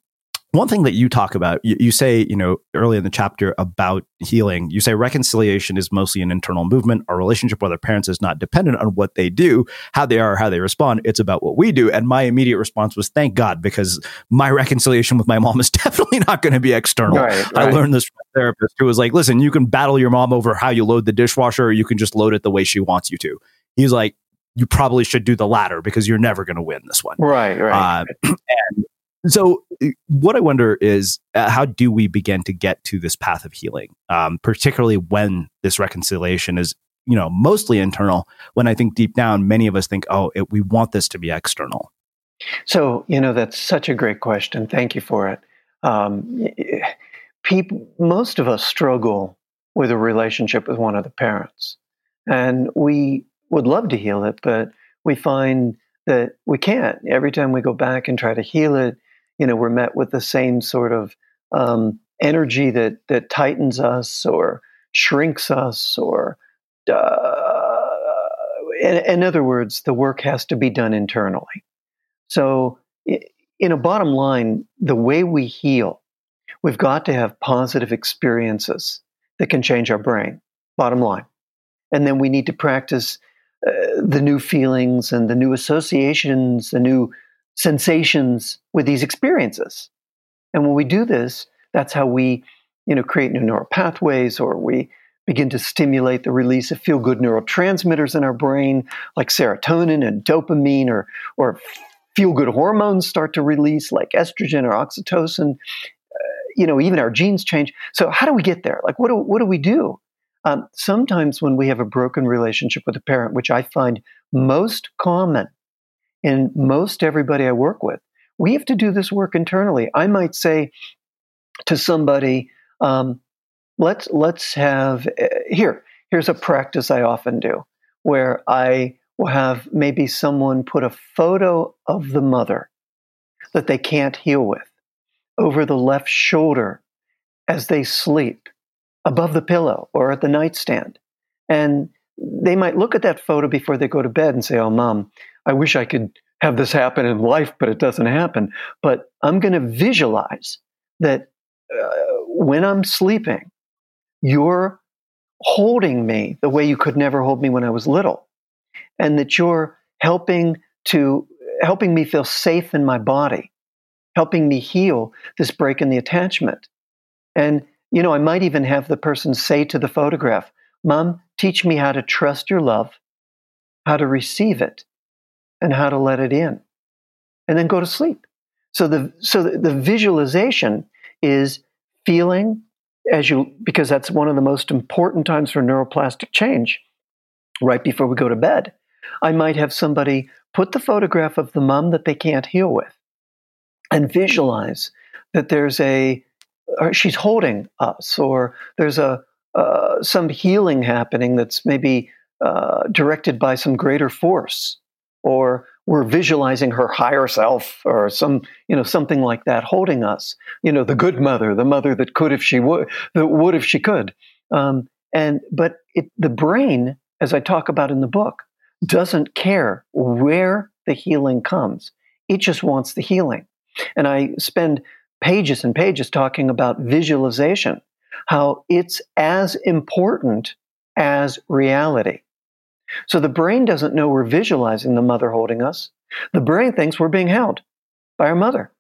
one thing that you talk about, you, you, say, you know, early in the chapter about healing, you say reconciliation is mostly an internal movement. Our relationship with our parents is not dependent on what they do, how they are, how they respond. It's about what we do. And my immediate response was, thank God, because my reconciliation with my mom is definitely not going to be external. Right, right. I learned this from a therapist who was like, listen, you can battle your mom over how you load the dishwasher, or you can just load it the way she wants you to. He's like, you probably should do the latter because you're never going to win this one. Right, right. Uh, and so, uh, what I wonder is uh, how do we begin to get to this path of healing, um, particularly when this reconciliation is, you know, mostly internal. When I think deep down, many of us think, oh, it, we want this to be external. So, you know, that's such a great question. Thank you for it. Um, people, most of us struggle with a relationship with one of the parents, and we would love to heal it, but we find that we can't. Every time we go back and try to heal it, you know, we're met with the same sort of um, energy that that tightens us or shrinks us, or uh, in, in other words, the work has to be done internally. So, in a bottom line, the way we heal, we've got to have positive experiences that can change our brain. Bottom line, and then we need to practice uh, the new feelings and the new associations, the new sensations with these experiences. And when we do this, that's how we, you know, create new neural pathways or we begin to stimulate the release of feel-good neurotransmitters in our brain like serotonin and dopamine or or feel-good hormones start to release like estrogen or oxytocin. Uh, you know, even our genes change. So how do we get there? Like what do what do we do? Um, sometimes when we have a broken relationship with a parent, which I find most common in most everybody I work with. We have to do this work internally. I might say to somebody, um, "Let's let's have uh, here. Here's a practice I often do, where I will have maybe someone put a photo of the mother that they can't heal with over the left shoulder as they sleep, above the pillow or at the nightstand, and they might look at that photo before they go to bed and say, "Oh, mom." I wish I could have this happen in life, but it doesn't happen. But I'm going to visualize that uh, when I'm sleeping, you're holding me the way you could never hold me when I was little, and that you're helping to helping me feel safe in my body, helping me heal this break in the attachment. And you know, I might even have the person say to the photograph, "Mom, teach me how to trust your love, how to receive it, and how to let it in. And then go to sleep. So the so the, the visualization is feeling as you because that's one of the most important times for neuroplastic change right before we go to bed. I might have somebody put the photograph of the mom that they can't heal with and visualize that there's a she's holding us or there's a uh, some healing happening that's maybe uh, directed by some greater force or we're visualizing her higher self or some you know something like that holding us. You know the good mother the mother that could if she would that would if she could. Um, and but it, the brain as i talk about in the book doesn't care where the healing comes. It just wants the healing. And i spend pages and pages talking about visualization how it's as important as reality so the brain doesn't know we're visualizing the mother holding us. The brain thinks we're being held by our mother.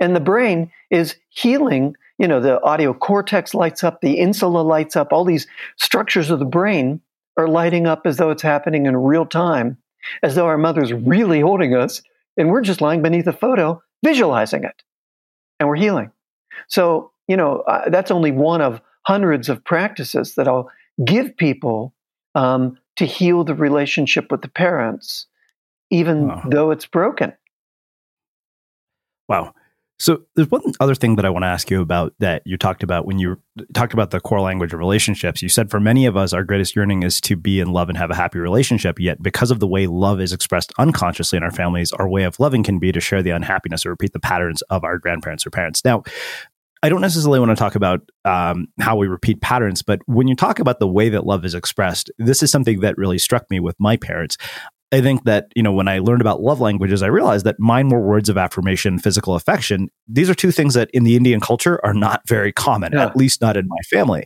And the brain is healing, you know, the audio cortex lights up, the insula lights up, all these structures of the brain are lighting up as though it's happening in real time, as though our mother's really holding us, and we're just lying beneath a photo visualizing it. And we're healing. So, you know, uh, that's only one of hundreds of practices that I'll give people um, to heal the relationship with the parents, even though it's broken. Wow. So there's one other thing that I want to ask you about that you talked about when you talked about the core language of relationships. You said for many of us, our greatest yearning is to be in love and have a happy relationship. Yet, because of the way love is expressed unconsciously in our families, our way of loving can be to share the unhappiness or repeat the patterns of our grandparents or parents. Now, I don't necessarily want to talk about um, how we repeat patterns, but when you talk about the way that love is expressed, this is something that really struck me with my parents. I think that, you know, when I learned about love languages, I realized that mine were words of affirmation, physical affection. These are two things that in the Indian culture are not very common, Yeah. at least not in my family.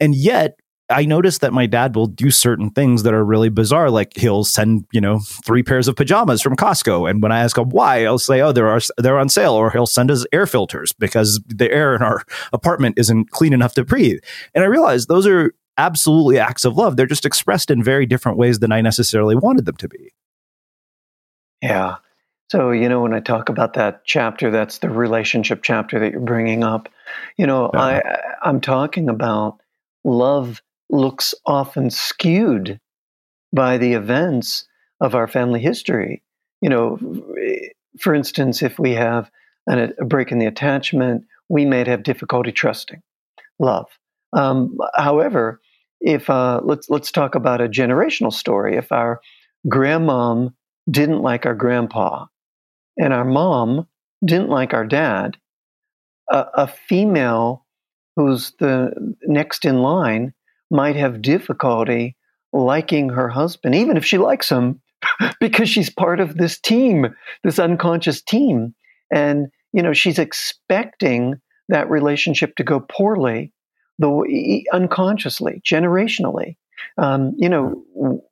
And yet, I noticed that my dad will do certain things that are really bizarre. Like he'll send, you know, three pairs of pajamas from Costco. And when I ask him why, I'll say, oh, they're, they're on sale. Or he'll send us air filters because the air in our apartment isn't clean enough to breathe. And I realized those are absolutely acts of love. They're just expressed in very different ways than I necessarily wanted them to be. Yeah. So, you know, when I talk about that chapter, that's the relationship chapter that you're bringing up. You know, Yeah. I, I'm talking about love looks often skewed by the events of our family history. You know, for instance, if we have an, a break in the attachment, we may have difficulty trusting love. Um, however, if uh, let's let's talk about a generational story. If our grandmom didn't like our grandpa, and our mom didn't like our dad, a, a female who's the next in line might have difficulty liking her husband, even if she likes him, because she's part of this team, this unconscious team. And, you know, she's expecting that relationship to go poorly, e, unconsciously, generationally. Um, you know,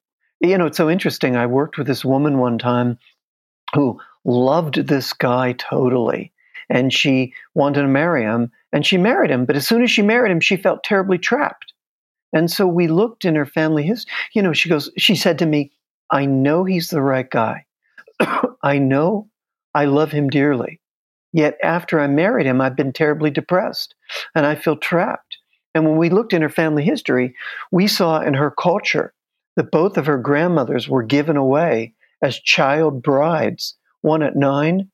you know, it's so interesting. I worked with this woman one time who loved this guy totally, and she wanted to marry him, and she married him. But as soon as she married him, she felt terribly trapped. And so we looked in her family history. You know, she goes, she said to me, I know he's the right guy. I know I love him dearly. Yet after I married him, I've been terribly depressed and I feel trapped. And when we looked in her family history, we saw in her culture that both of her grandmothers were given away as child brides, one at nine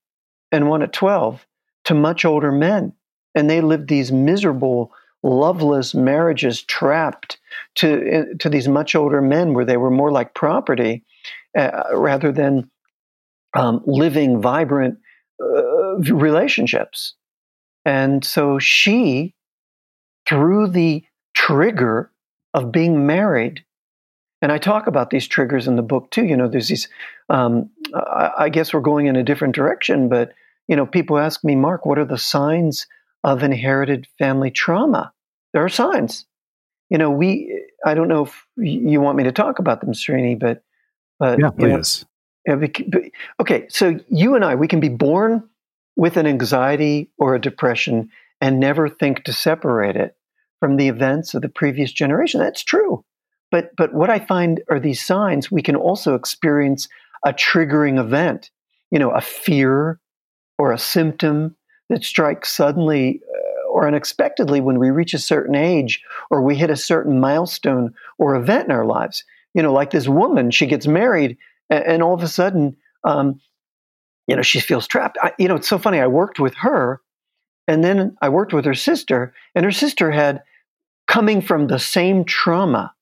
and one at 12, to much older men. And they lived these miserable, loveless marriages trapped to, to these much older men where they were more like property uh, rather than um, living, vibrant uh, relationships. And so she, through the trigger of being married, and I talk about these triggers in the book too. You know, there's these, um, I guess we're going in a different direction, but, you know, people ask me, Mark, what are the signs of inherited family trauma? There are signs. You know, we, I don't know if you want me to talk about them, Srini, but, but, Yeah, you know, please. bec- but- okay, so you and I, we can be born with an anxiety or a depression and never think to separate it from the events of the previous generation. That's true. But but what I find are these signs we can also experience a triggering event, you know, a fear or a symptom that strikes suddenly uh, or unexpectedly when we reach a certain age or we hit a certain milestone or event in our lives. You know, like this woman, she gets married and, and all of a sudden, um, you know, she feels trapped. I, you know, it's so funny. I worked with her, and then I worked with her sister, and her sister had coming from the same trauma.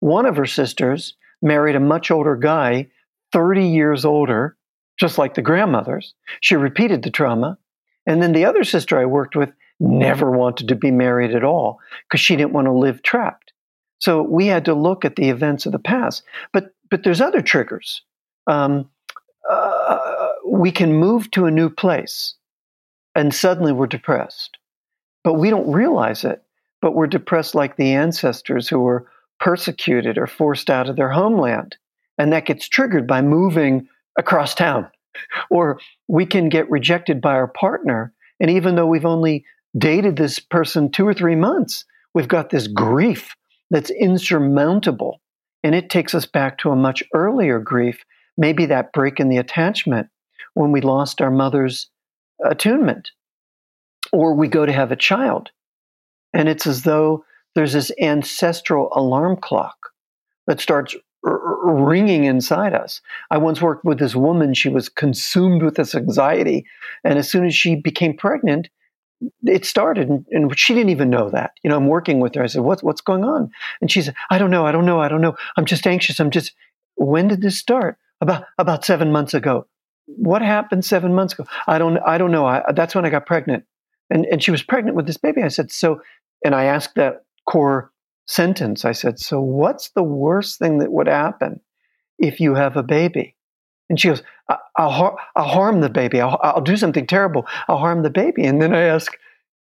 One of her sisters married a much older guy, 30 years older, just like the grandmothers. She repeated the trauma. And then the other sister I worked with never wanted to be married at all because she didn't want to live trapped. So we had to look at the events of the past. But but there's other triggers. Um, uh, we can move to a new place, and suddenly we're depressed, but we don't realize it. But we're depressed like the ancestors who were persecuted or forced out of their homeland, and that gets triggered by moving across town. Or we can get rejected by our partner, and even though we've only dated this person two or three months, we've got this grief that's insurmountable. And it takes us back to a much earlier grief, maybe that break in the attachment when we lost our mother's attunement. Or we go to have a child. And it's as though there's this ancestral alarm clock that starts ringing inside us. I once worked with this woman. She was consumed with this anxiety. And as soon as she became pregnant, it started. And, and she didn't even know that. You know, I'm working with her. I said, what's, what's going on? And she said, I don't know. I don't know. I don't know. I'm just anxious. I'm just, when did this start? About, about seven months ago. What happened seven months ago? I don't, I don't know. I, that's when I got pregnant. And, and she was pregnant with this baby. I said, so, and I asked that core sentence. I said, So, what's the worst thing that would happen if you have a baby? And she goes, I'll, har- I'll harm the baby. I'll, I'll do something terrible. I'll harm the baby. And then I ask,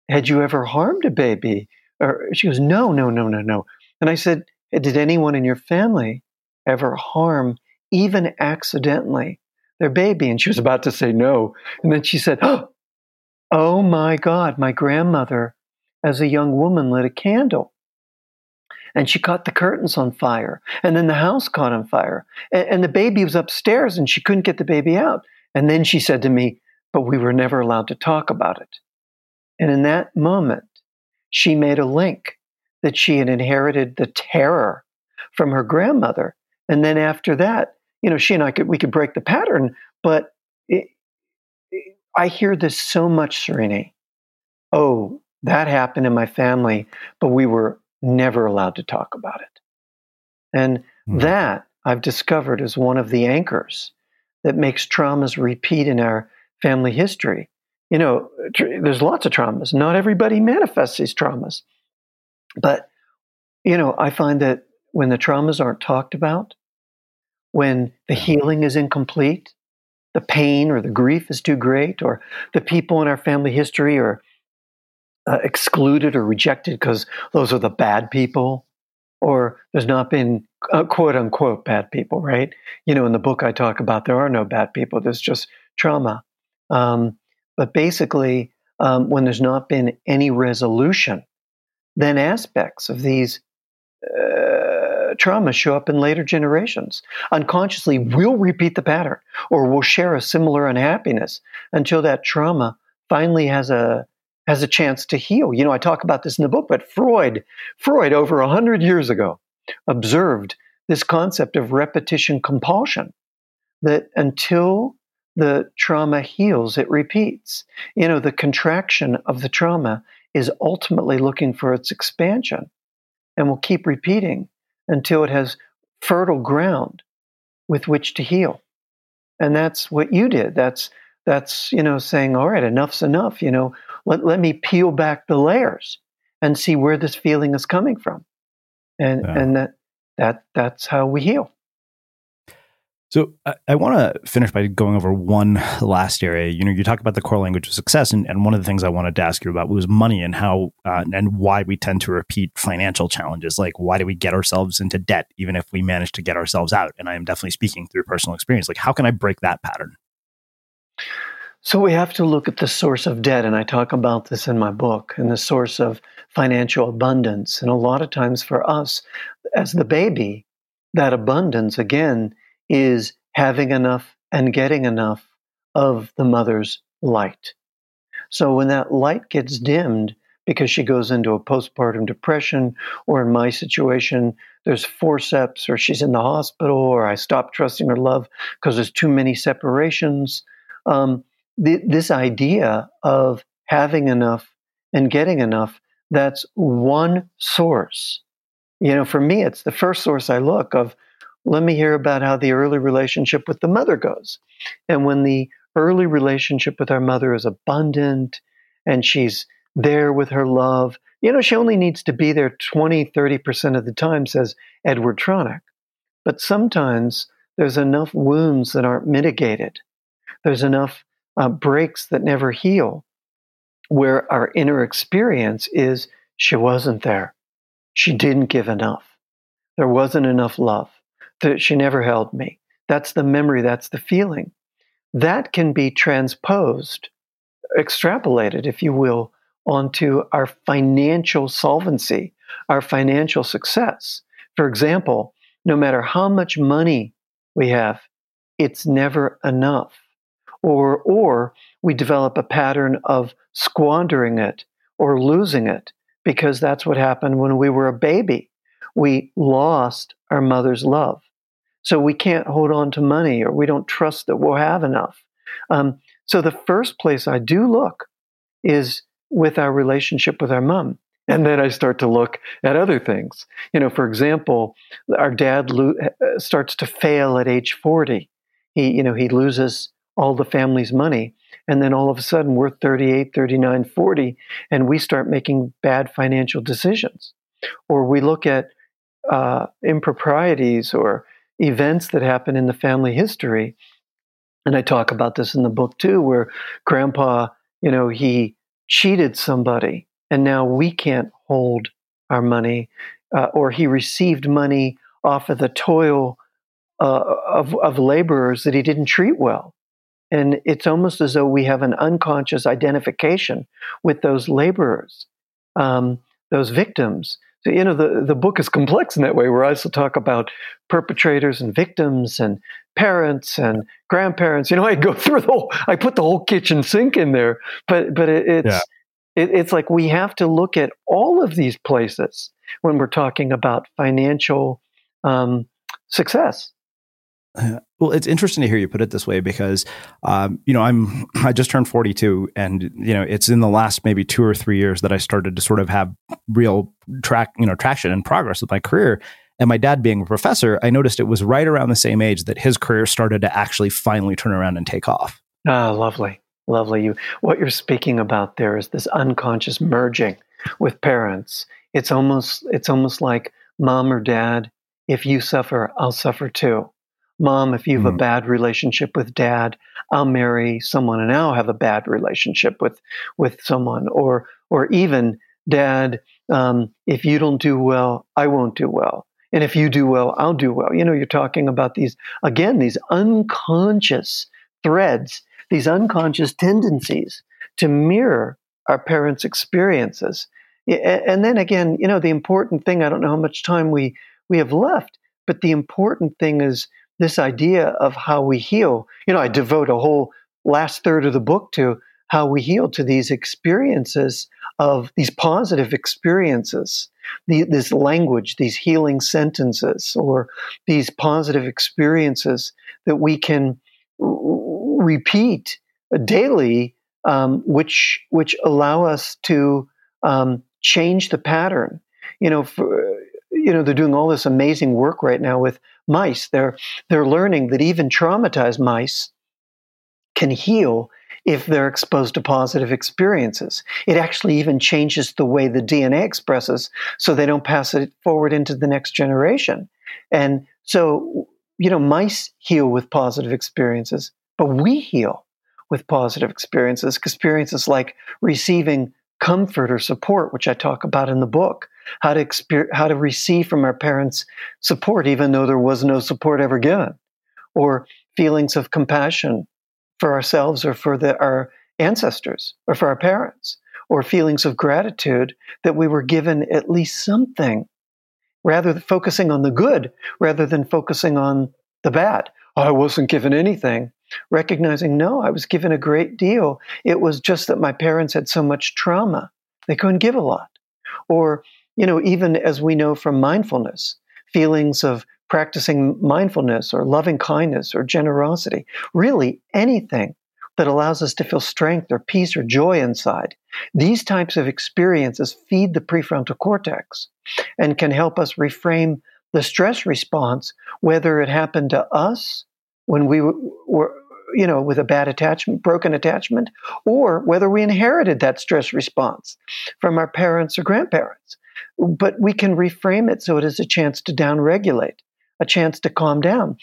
Had you ever harmed a baby? Or she goes, No, no, no, no, no. And I said, Did anyone in your family ever harm, even accidentally, their baby? And she was about to say no. And then she said, Oh my God, my grandmother, as a young woman, lit a candle and she caught the curtains on fire and then the house caught on fire and, and, the baby was upstairs and she couldn't get the baby out. And then she said to me but we were never allowed to talk about it. And in that moment she made a link that she had inherited the terror from her grandmother. And then after that you know she and i could we could break the pattern but it, it, i hear this so much Srini. oh that happened in my family but we were never allowed to talk about it. And mm-hmm. that I've discovered is one of the anchors that makes traumas repeat in our family history. You know, tr- there's lots of traumas. Not everybody manifests these traumas. But, you know, I find that when the traumas aren't talked about, when the healing is incomplete, the pain or the grief is too great, or the people in our family history are uh, excluded or rejected because those are the bad people, or there's not been uh, quote unquote bad people, right? You know, in the book I talk about there are no bad people, there's just trauma. Um, but basically, um, when there's not been any resolution, then aspects of these uh, traumas show up in later generations. Unconsciously, we'll repeat the pattern or we'll share a similar unhappiness until that trauma finally has a has a chance to heal. You know, I talk about this in the book, but Freud, Freud over a 100 years ago observed this concept of repetition compulsion that until the trauma heals, it repeats. You know, the contraction of the trauma is ultimately looking for its expansion and will keep repeating until it has fertile ground with which to heal. And that's what you did. That's that's you know saying all right enough's enough you know let, let me peel back the layers and see where this feeling is coming from and yeah. and that that that's how we heal so I, I want to finish by going over one last area. You know, you talk about the core language of success, and, and one of the things I wanted to ask you about was money and how uh, and why we tend to repeat financial challenges. Like, why do we get ourselves into debt even if we manage to get ourselves out? And I am definitely speaking through personal experience. Like, how can I break that pattern? So we have to look at the source of debt, and I talk about this in my book, and the source of financial abundance. And a lot of times for us, as the baby, that abundance again is having enough and getting enough of the mother's light. So when that light gets dimmed because she goes into a postpartum depression, or in my situation, there's forceps, or she's in the hospital, or I stop trusting her love because there's too many separations. Um, th- this idea of having enough and getting enough, that's one source. You know, for me, it's the first source I look of, let me hear about how the early relationship with the mother goes. And when the early relationship with our mother is abundant and she's there with her love, you know, she only needs to be there 20, 30% of the time, says Edward Tronick. But sometimes there's enough wounds that aren't mitigated. There's enough uh, breaks that never heal, where our inner experience is she wasn't there. She didn't give enough. There wasn't enough love. That she never held me. That's the memory, that's the feeling. That can be transposed, extrapolated, if you will, onto our financial solvency, our financial success. For example, no matter how much money we have, it's never enough or or we develop a pattern of squandering it or losing it because that's what happened when we were a baby we lost our mother's love. So we can't hold on to money or we don't trust that we'll have enough. Um, so the first place I do look is with our relationship with our mom. And then I start to look at other things. You know, for example, our dad lo- uh, starts to fail at age 40. He, you know, he loses all the family's money. And then all of a sudden we're 38, 39, 40, and we start making bad financial decisions. Or we look at uh, improprieties or events that happen in the family history. And I talk about this in the book too, where grandpa, you know, he cheated somebody and now we can't hold our money, uh, or he received money off of the toil uh, of, of laborers that he didn't treat well. And it's almost as though we have an unconscious identification with those laborers, um, those victims. So, you know, the, the book is complex in that way, where I also talk about perpetrators and victims and parents and grandparents. You know, I go through the whole, I put the whole kitchen sink in there, but, but it, it's, yeah. it, it's like we have to look at all of these places when we're talking about financial um, success. Well, it's interesting to hear you put it this way because, um, you know, I'm I just turned 42, and you know, it's in the last maybe two or three years that I started to sort of have real track, you know, traction and progress with my career. And my dad being a professor, I noticed it was right around the same age that his career started to actually finally turn around and take off. Ah, lovely, lovely. You, what you're speaking about there is this unconscious merging with parents. It's almost, it's almost like mom or dad. If you suffer, I'll suffer too Mom, if you have mm. a bad relationship with dad, I'll marry someone and I'll have a bad relationship with with someone. Or or even dad, um, if you don't do well, I won't do well. And if you do well, I'll do well. You know, you're talking about these again, these unconscious threads, these unconscious tendencies to mirror our parents' experiences. And then again, you know, the important thing, I don't know how much time we, we have left, but the important thing is this idea of how we heal. You know, I devote a whole last third of the book to how we heal to these experiences of these positive experiences, the, this language, these healing sentences, or these positive experiences that we can r- repeat daily, um, which which allow us to um, change the pattern. You know, for, you know, they're doing all this amazing work right now with mice. They're they're learning that even traumatized mice can heal if they're exposed to positive experiences. It actually even changes the way the DNA expresses so they don't pass it forward into the next generation. And so, you know, mice heal with positive experiences, but we heal with positive experiences, experiences like receiving comfort or support, which I talk about in the book, how to exper- how to receive from our parents support, even though there was no support ever given, or feelings of compassion for ourselves or for the, our ancestors or for our parents, or feelings of gratitude that we were given at least something, rather than focusing on the good rather than focusing on the bad. I wasn't given anything recognizing, no, I was given a great deal. It was just that my parents had so much trauma, they couldn't give a lot. Or, you know, even as we know from mindfulness, feelings of practicing mindfulness or loving kindness or generosity, really anything that allows us to feel strength or peace or joy inside. These types of experiences feed the prefrontal cortex and can help us reframe the stress response, whether it happened to us when we were, you know, with a bad attachment, broken attachment, or whether we inherited that stress response from our parents or grandparents. But we can reframe it so it is a chance to downregulate, a chance to calm down.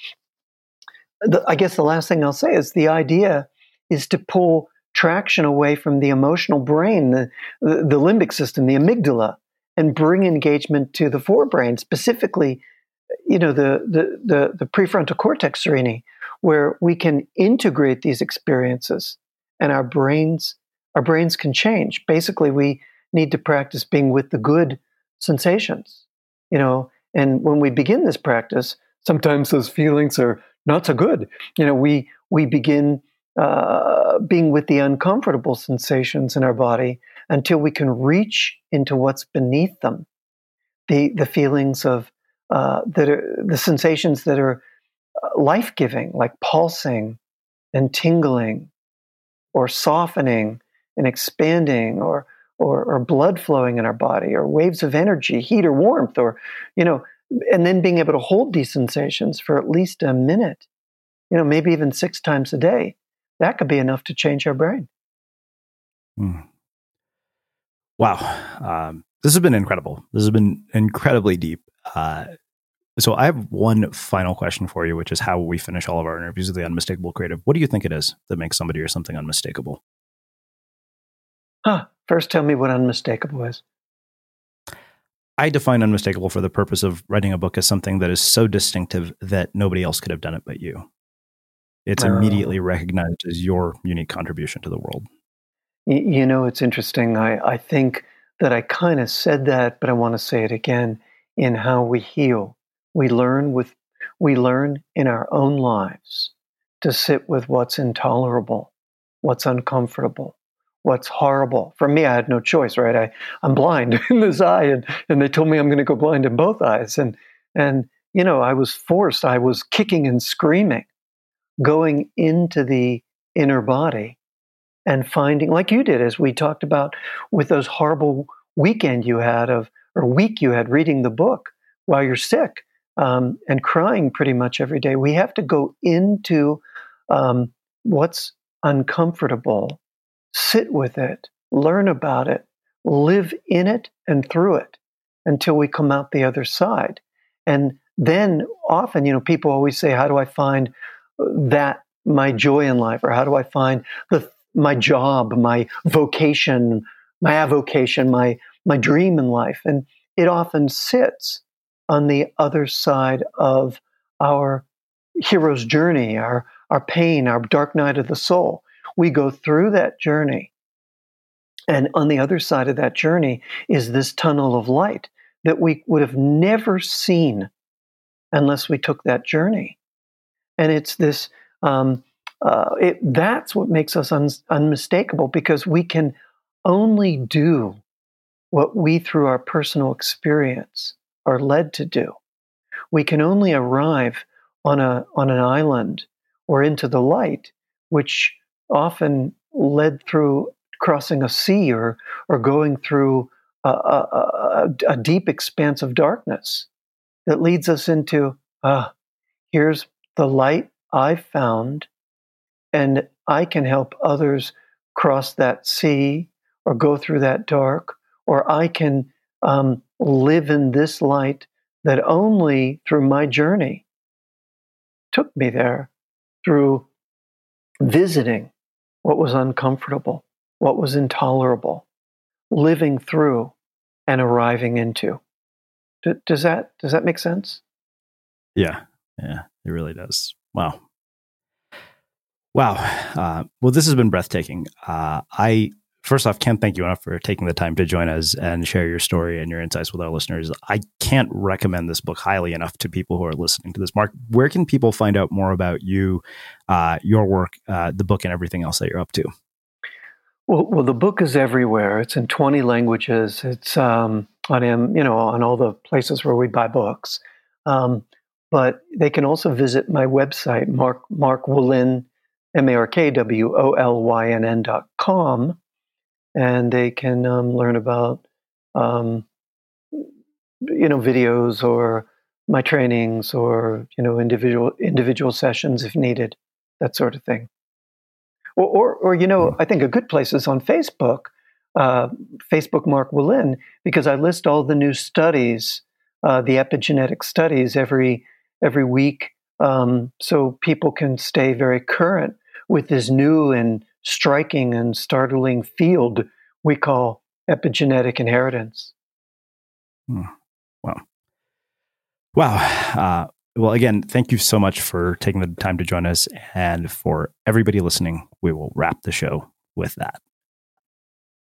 The, I guess the last thing I'll say is the idea is to pull traction away from the emotional brain, the, the, limbic system, the amygdala, and bring engagement to the forebrain, specifically, you know, the, the, the, the prefrontal cortex, Srini, where we can integrate these experiences and our brains our brains can change. Basically we need to practice being with the good sensations you know? And when we begin this practice sometimes those feelings are not so good. You know we we begin uh, being with the uncomfortable sensations in our body until we can reach into what's beneath them. The the feelings of uh, that are the sensations that are life giving, like pulsing and tingling, or softening and expanding, or, or or blood flowing in our body, or waves of energy, heat or warmth, or you know, and then being able to hold these sensations for at least a minute, you know, maybe even six times a day. That could be enough to change our brain. Hmm. Wow. Um, this has been incredible. This has been incredibly deep. Uh, so I have one final question for you, which is how we finish all of our interviews with the unmistakable creative. What do you think it is that makes somebody or something unmistakable? Huh. First, tell me what unmistakable is. I define unmistakable for the purpose of writing a book as something that is so distinctive that nobody else could have done it but you. It's immediately recognized as your unique contribution to the world. You know, it's interesting. I, I think that I kind of said that, but I want to say it again in how we heal. We learn with we learn in our own lives to sit with what's intolerable, what's uncomfortable, what's horrible. For me, I had no choice, right? I, I'm blind in this eye, and, and they told me I'm going to go blind in both eyes. And and you know, I was forced, I was kicking and screaming, going into the inner body and finding, like you did, as we talked about with those horrible weekend you had of, or week you had reading the book while you're sick um, and crying pretty much every day. We have to go into um, what's uncomfortable, sit with it, learn about it, live in it and through it until we come out the other side. And then often, you know, people always say, How do I find that my joy in life? Or how do I find the my job, my vocation, my avocation, my my dream in life, and it often sits on the other side of our hero's journey, our our pain, our dark night of the soul. We go through that journey, and on the other side of that journey is this tunnel of light that we would have never seen unless we took that journey. And it's this um, uh, it, that's what makes us un- unmistakable because we can only do what we, through our personal experience, are led to do. We can only arrive on a on an island or into the light, which often led through crossing a sea or or going through a, a, a, a deep expanse of darkness that leads us into ah, here's the light I've found and I can help others cross that sea or go through that dark, or I can um, live in this light that only through my journey took me there through visiting what was uncomfortable, what was intolerable, living through and arriving into. D- does that does that make sense? Yeah, yeah, it really does. Wow, Wow. Uh, well, this has been breathtaking. Uh, I first off can't thank you enough for taking the time to join us and share your story and your insights with our listeners. I can't recommend this book highly enough to people who are listening to this. Mark, where can people find out more about you, uh, your work, uh, the book, and everything else that you're up to? Well, well, the book is everywhere. It's in 20 languages. It's um, on you know on all the places where we buy books. Um, but they can also visit my website, Mark Mark Wolynn M-A-R-K-W-O-L-Y-N-N dot com, and they can um, learn about, um, you know, videos or my trainings or, you know, individual, individual sessions if needed, that sort of thing. Or, or, or you know, hmm. I think a good place is on Facebook, uh, Facebook Mark Wolynn, because I list all the new studies, uh, the epigenetic studies every every week, um, so people can stay very current with this new and striking and startling field we call epigenetic inheritance. Hmm. Wow. Wow. Uh, well, again, thank you so much for taking the time to join us. And for everybody listening, we will wrap the show with that.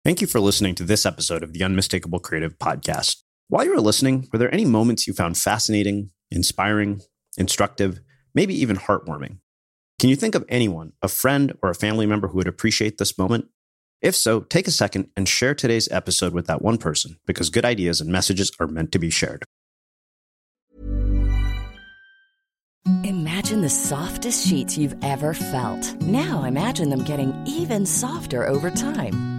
Thank you for listening to this episode of the Unmistakable Creative Podcast. While you were listening, were there any moments you found fascinating, inspiring, instructive, maybe even heartwarming? Can you think of anyone, a friend or a family member who would appreciate this moment? If so, take a second and share today's episode with that one person because good ideas and messages are meant to be shared. Imagine the softest sheets you've ever felt. Now imagine them getting even softer over time.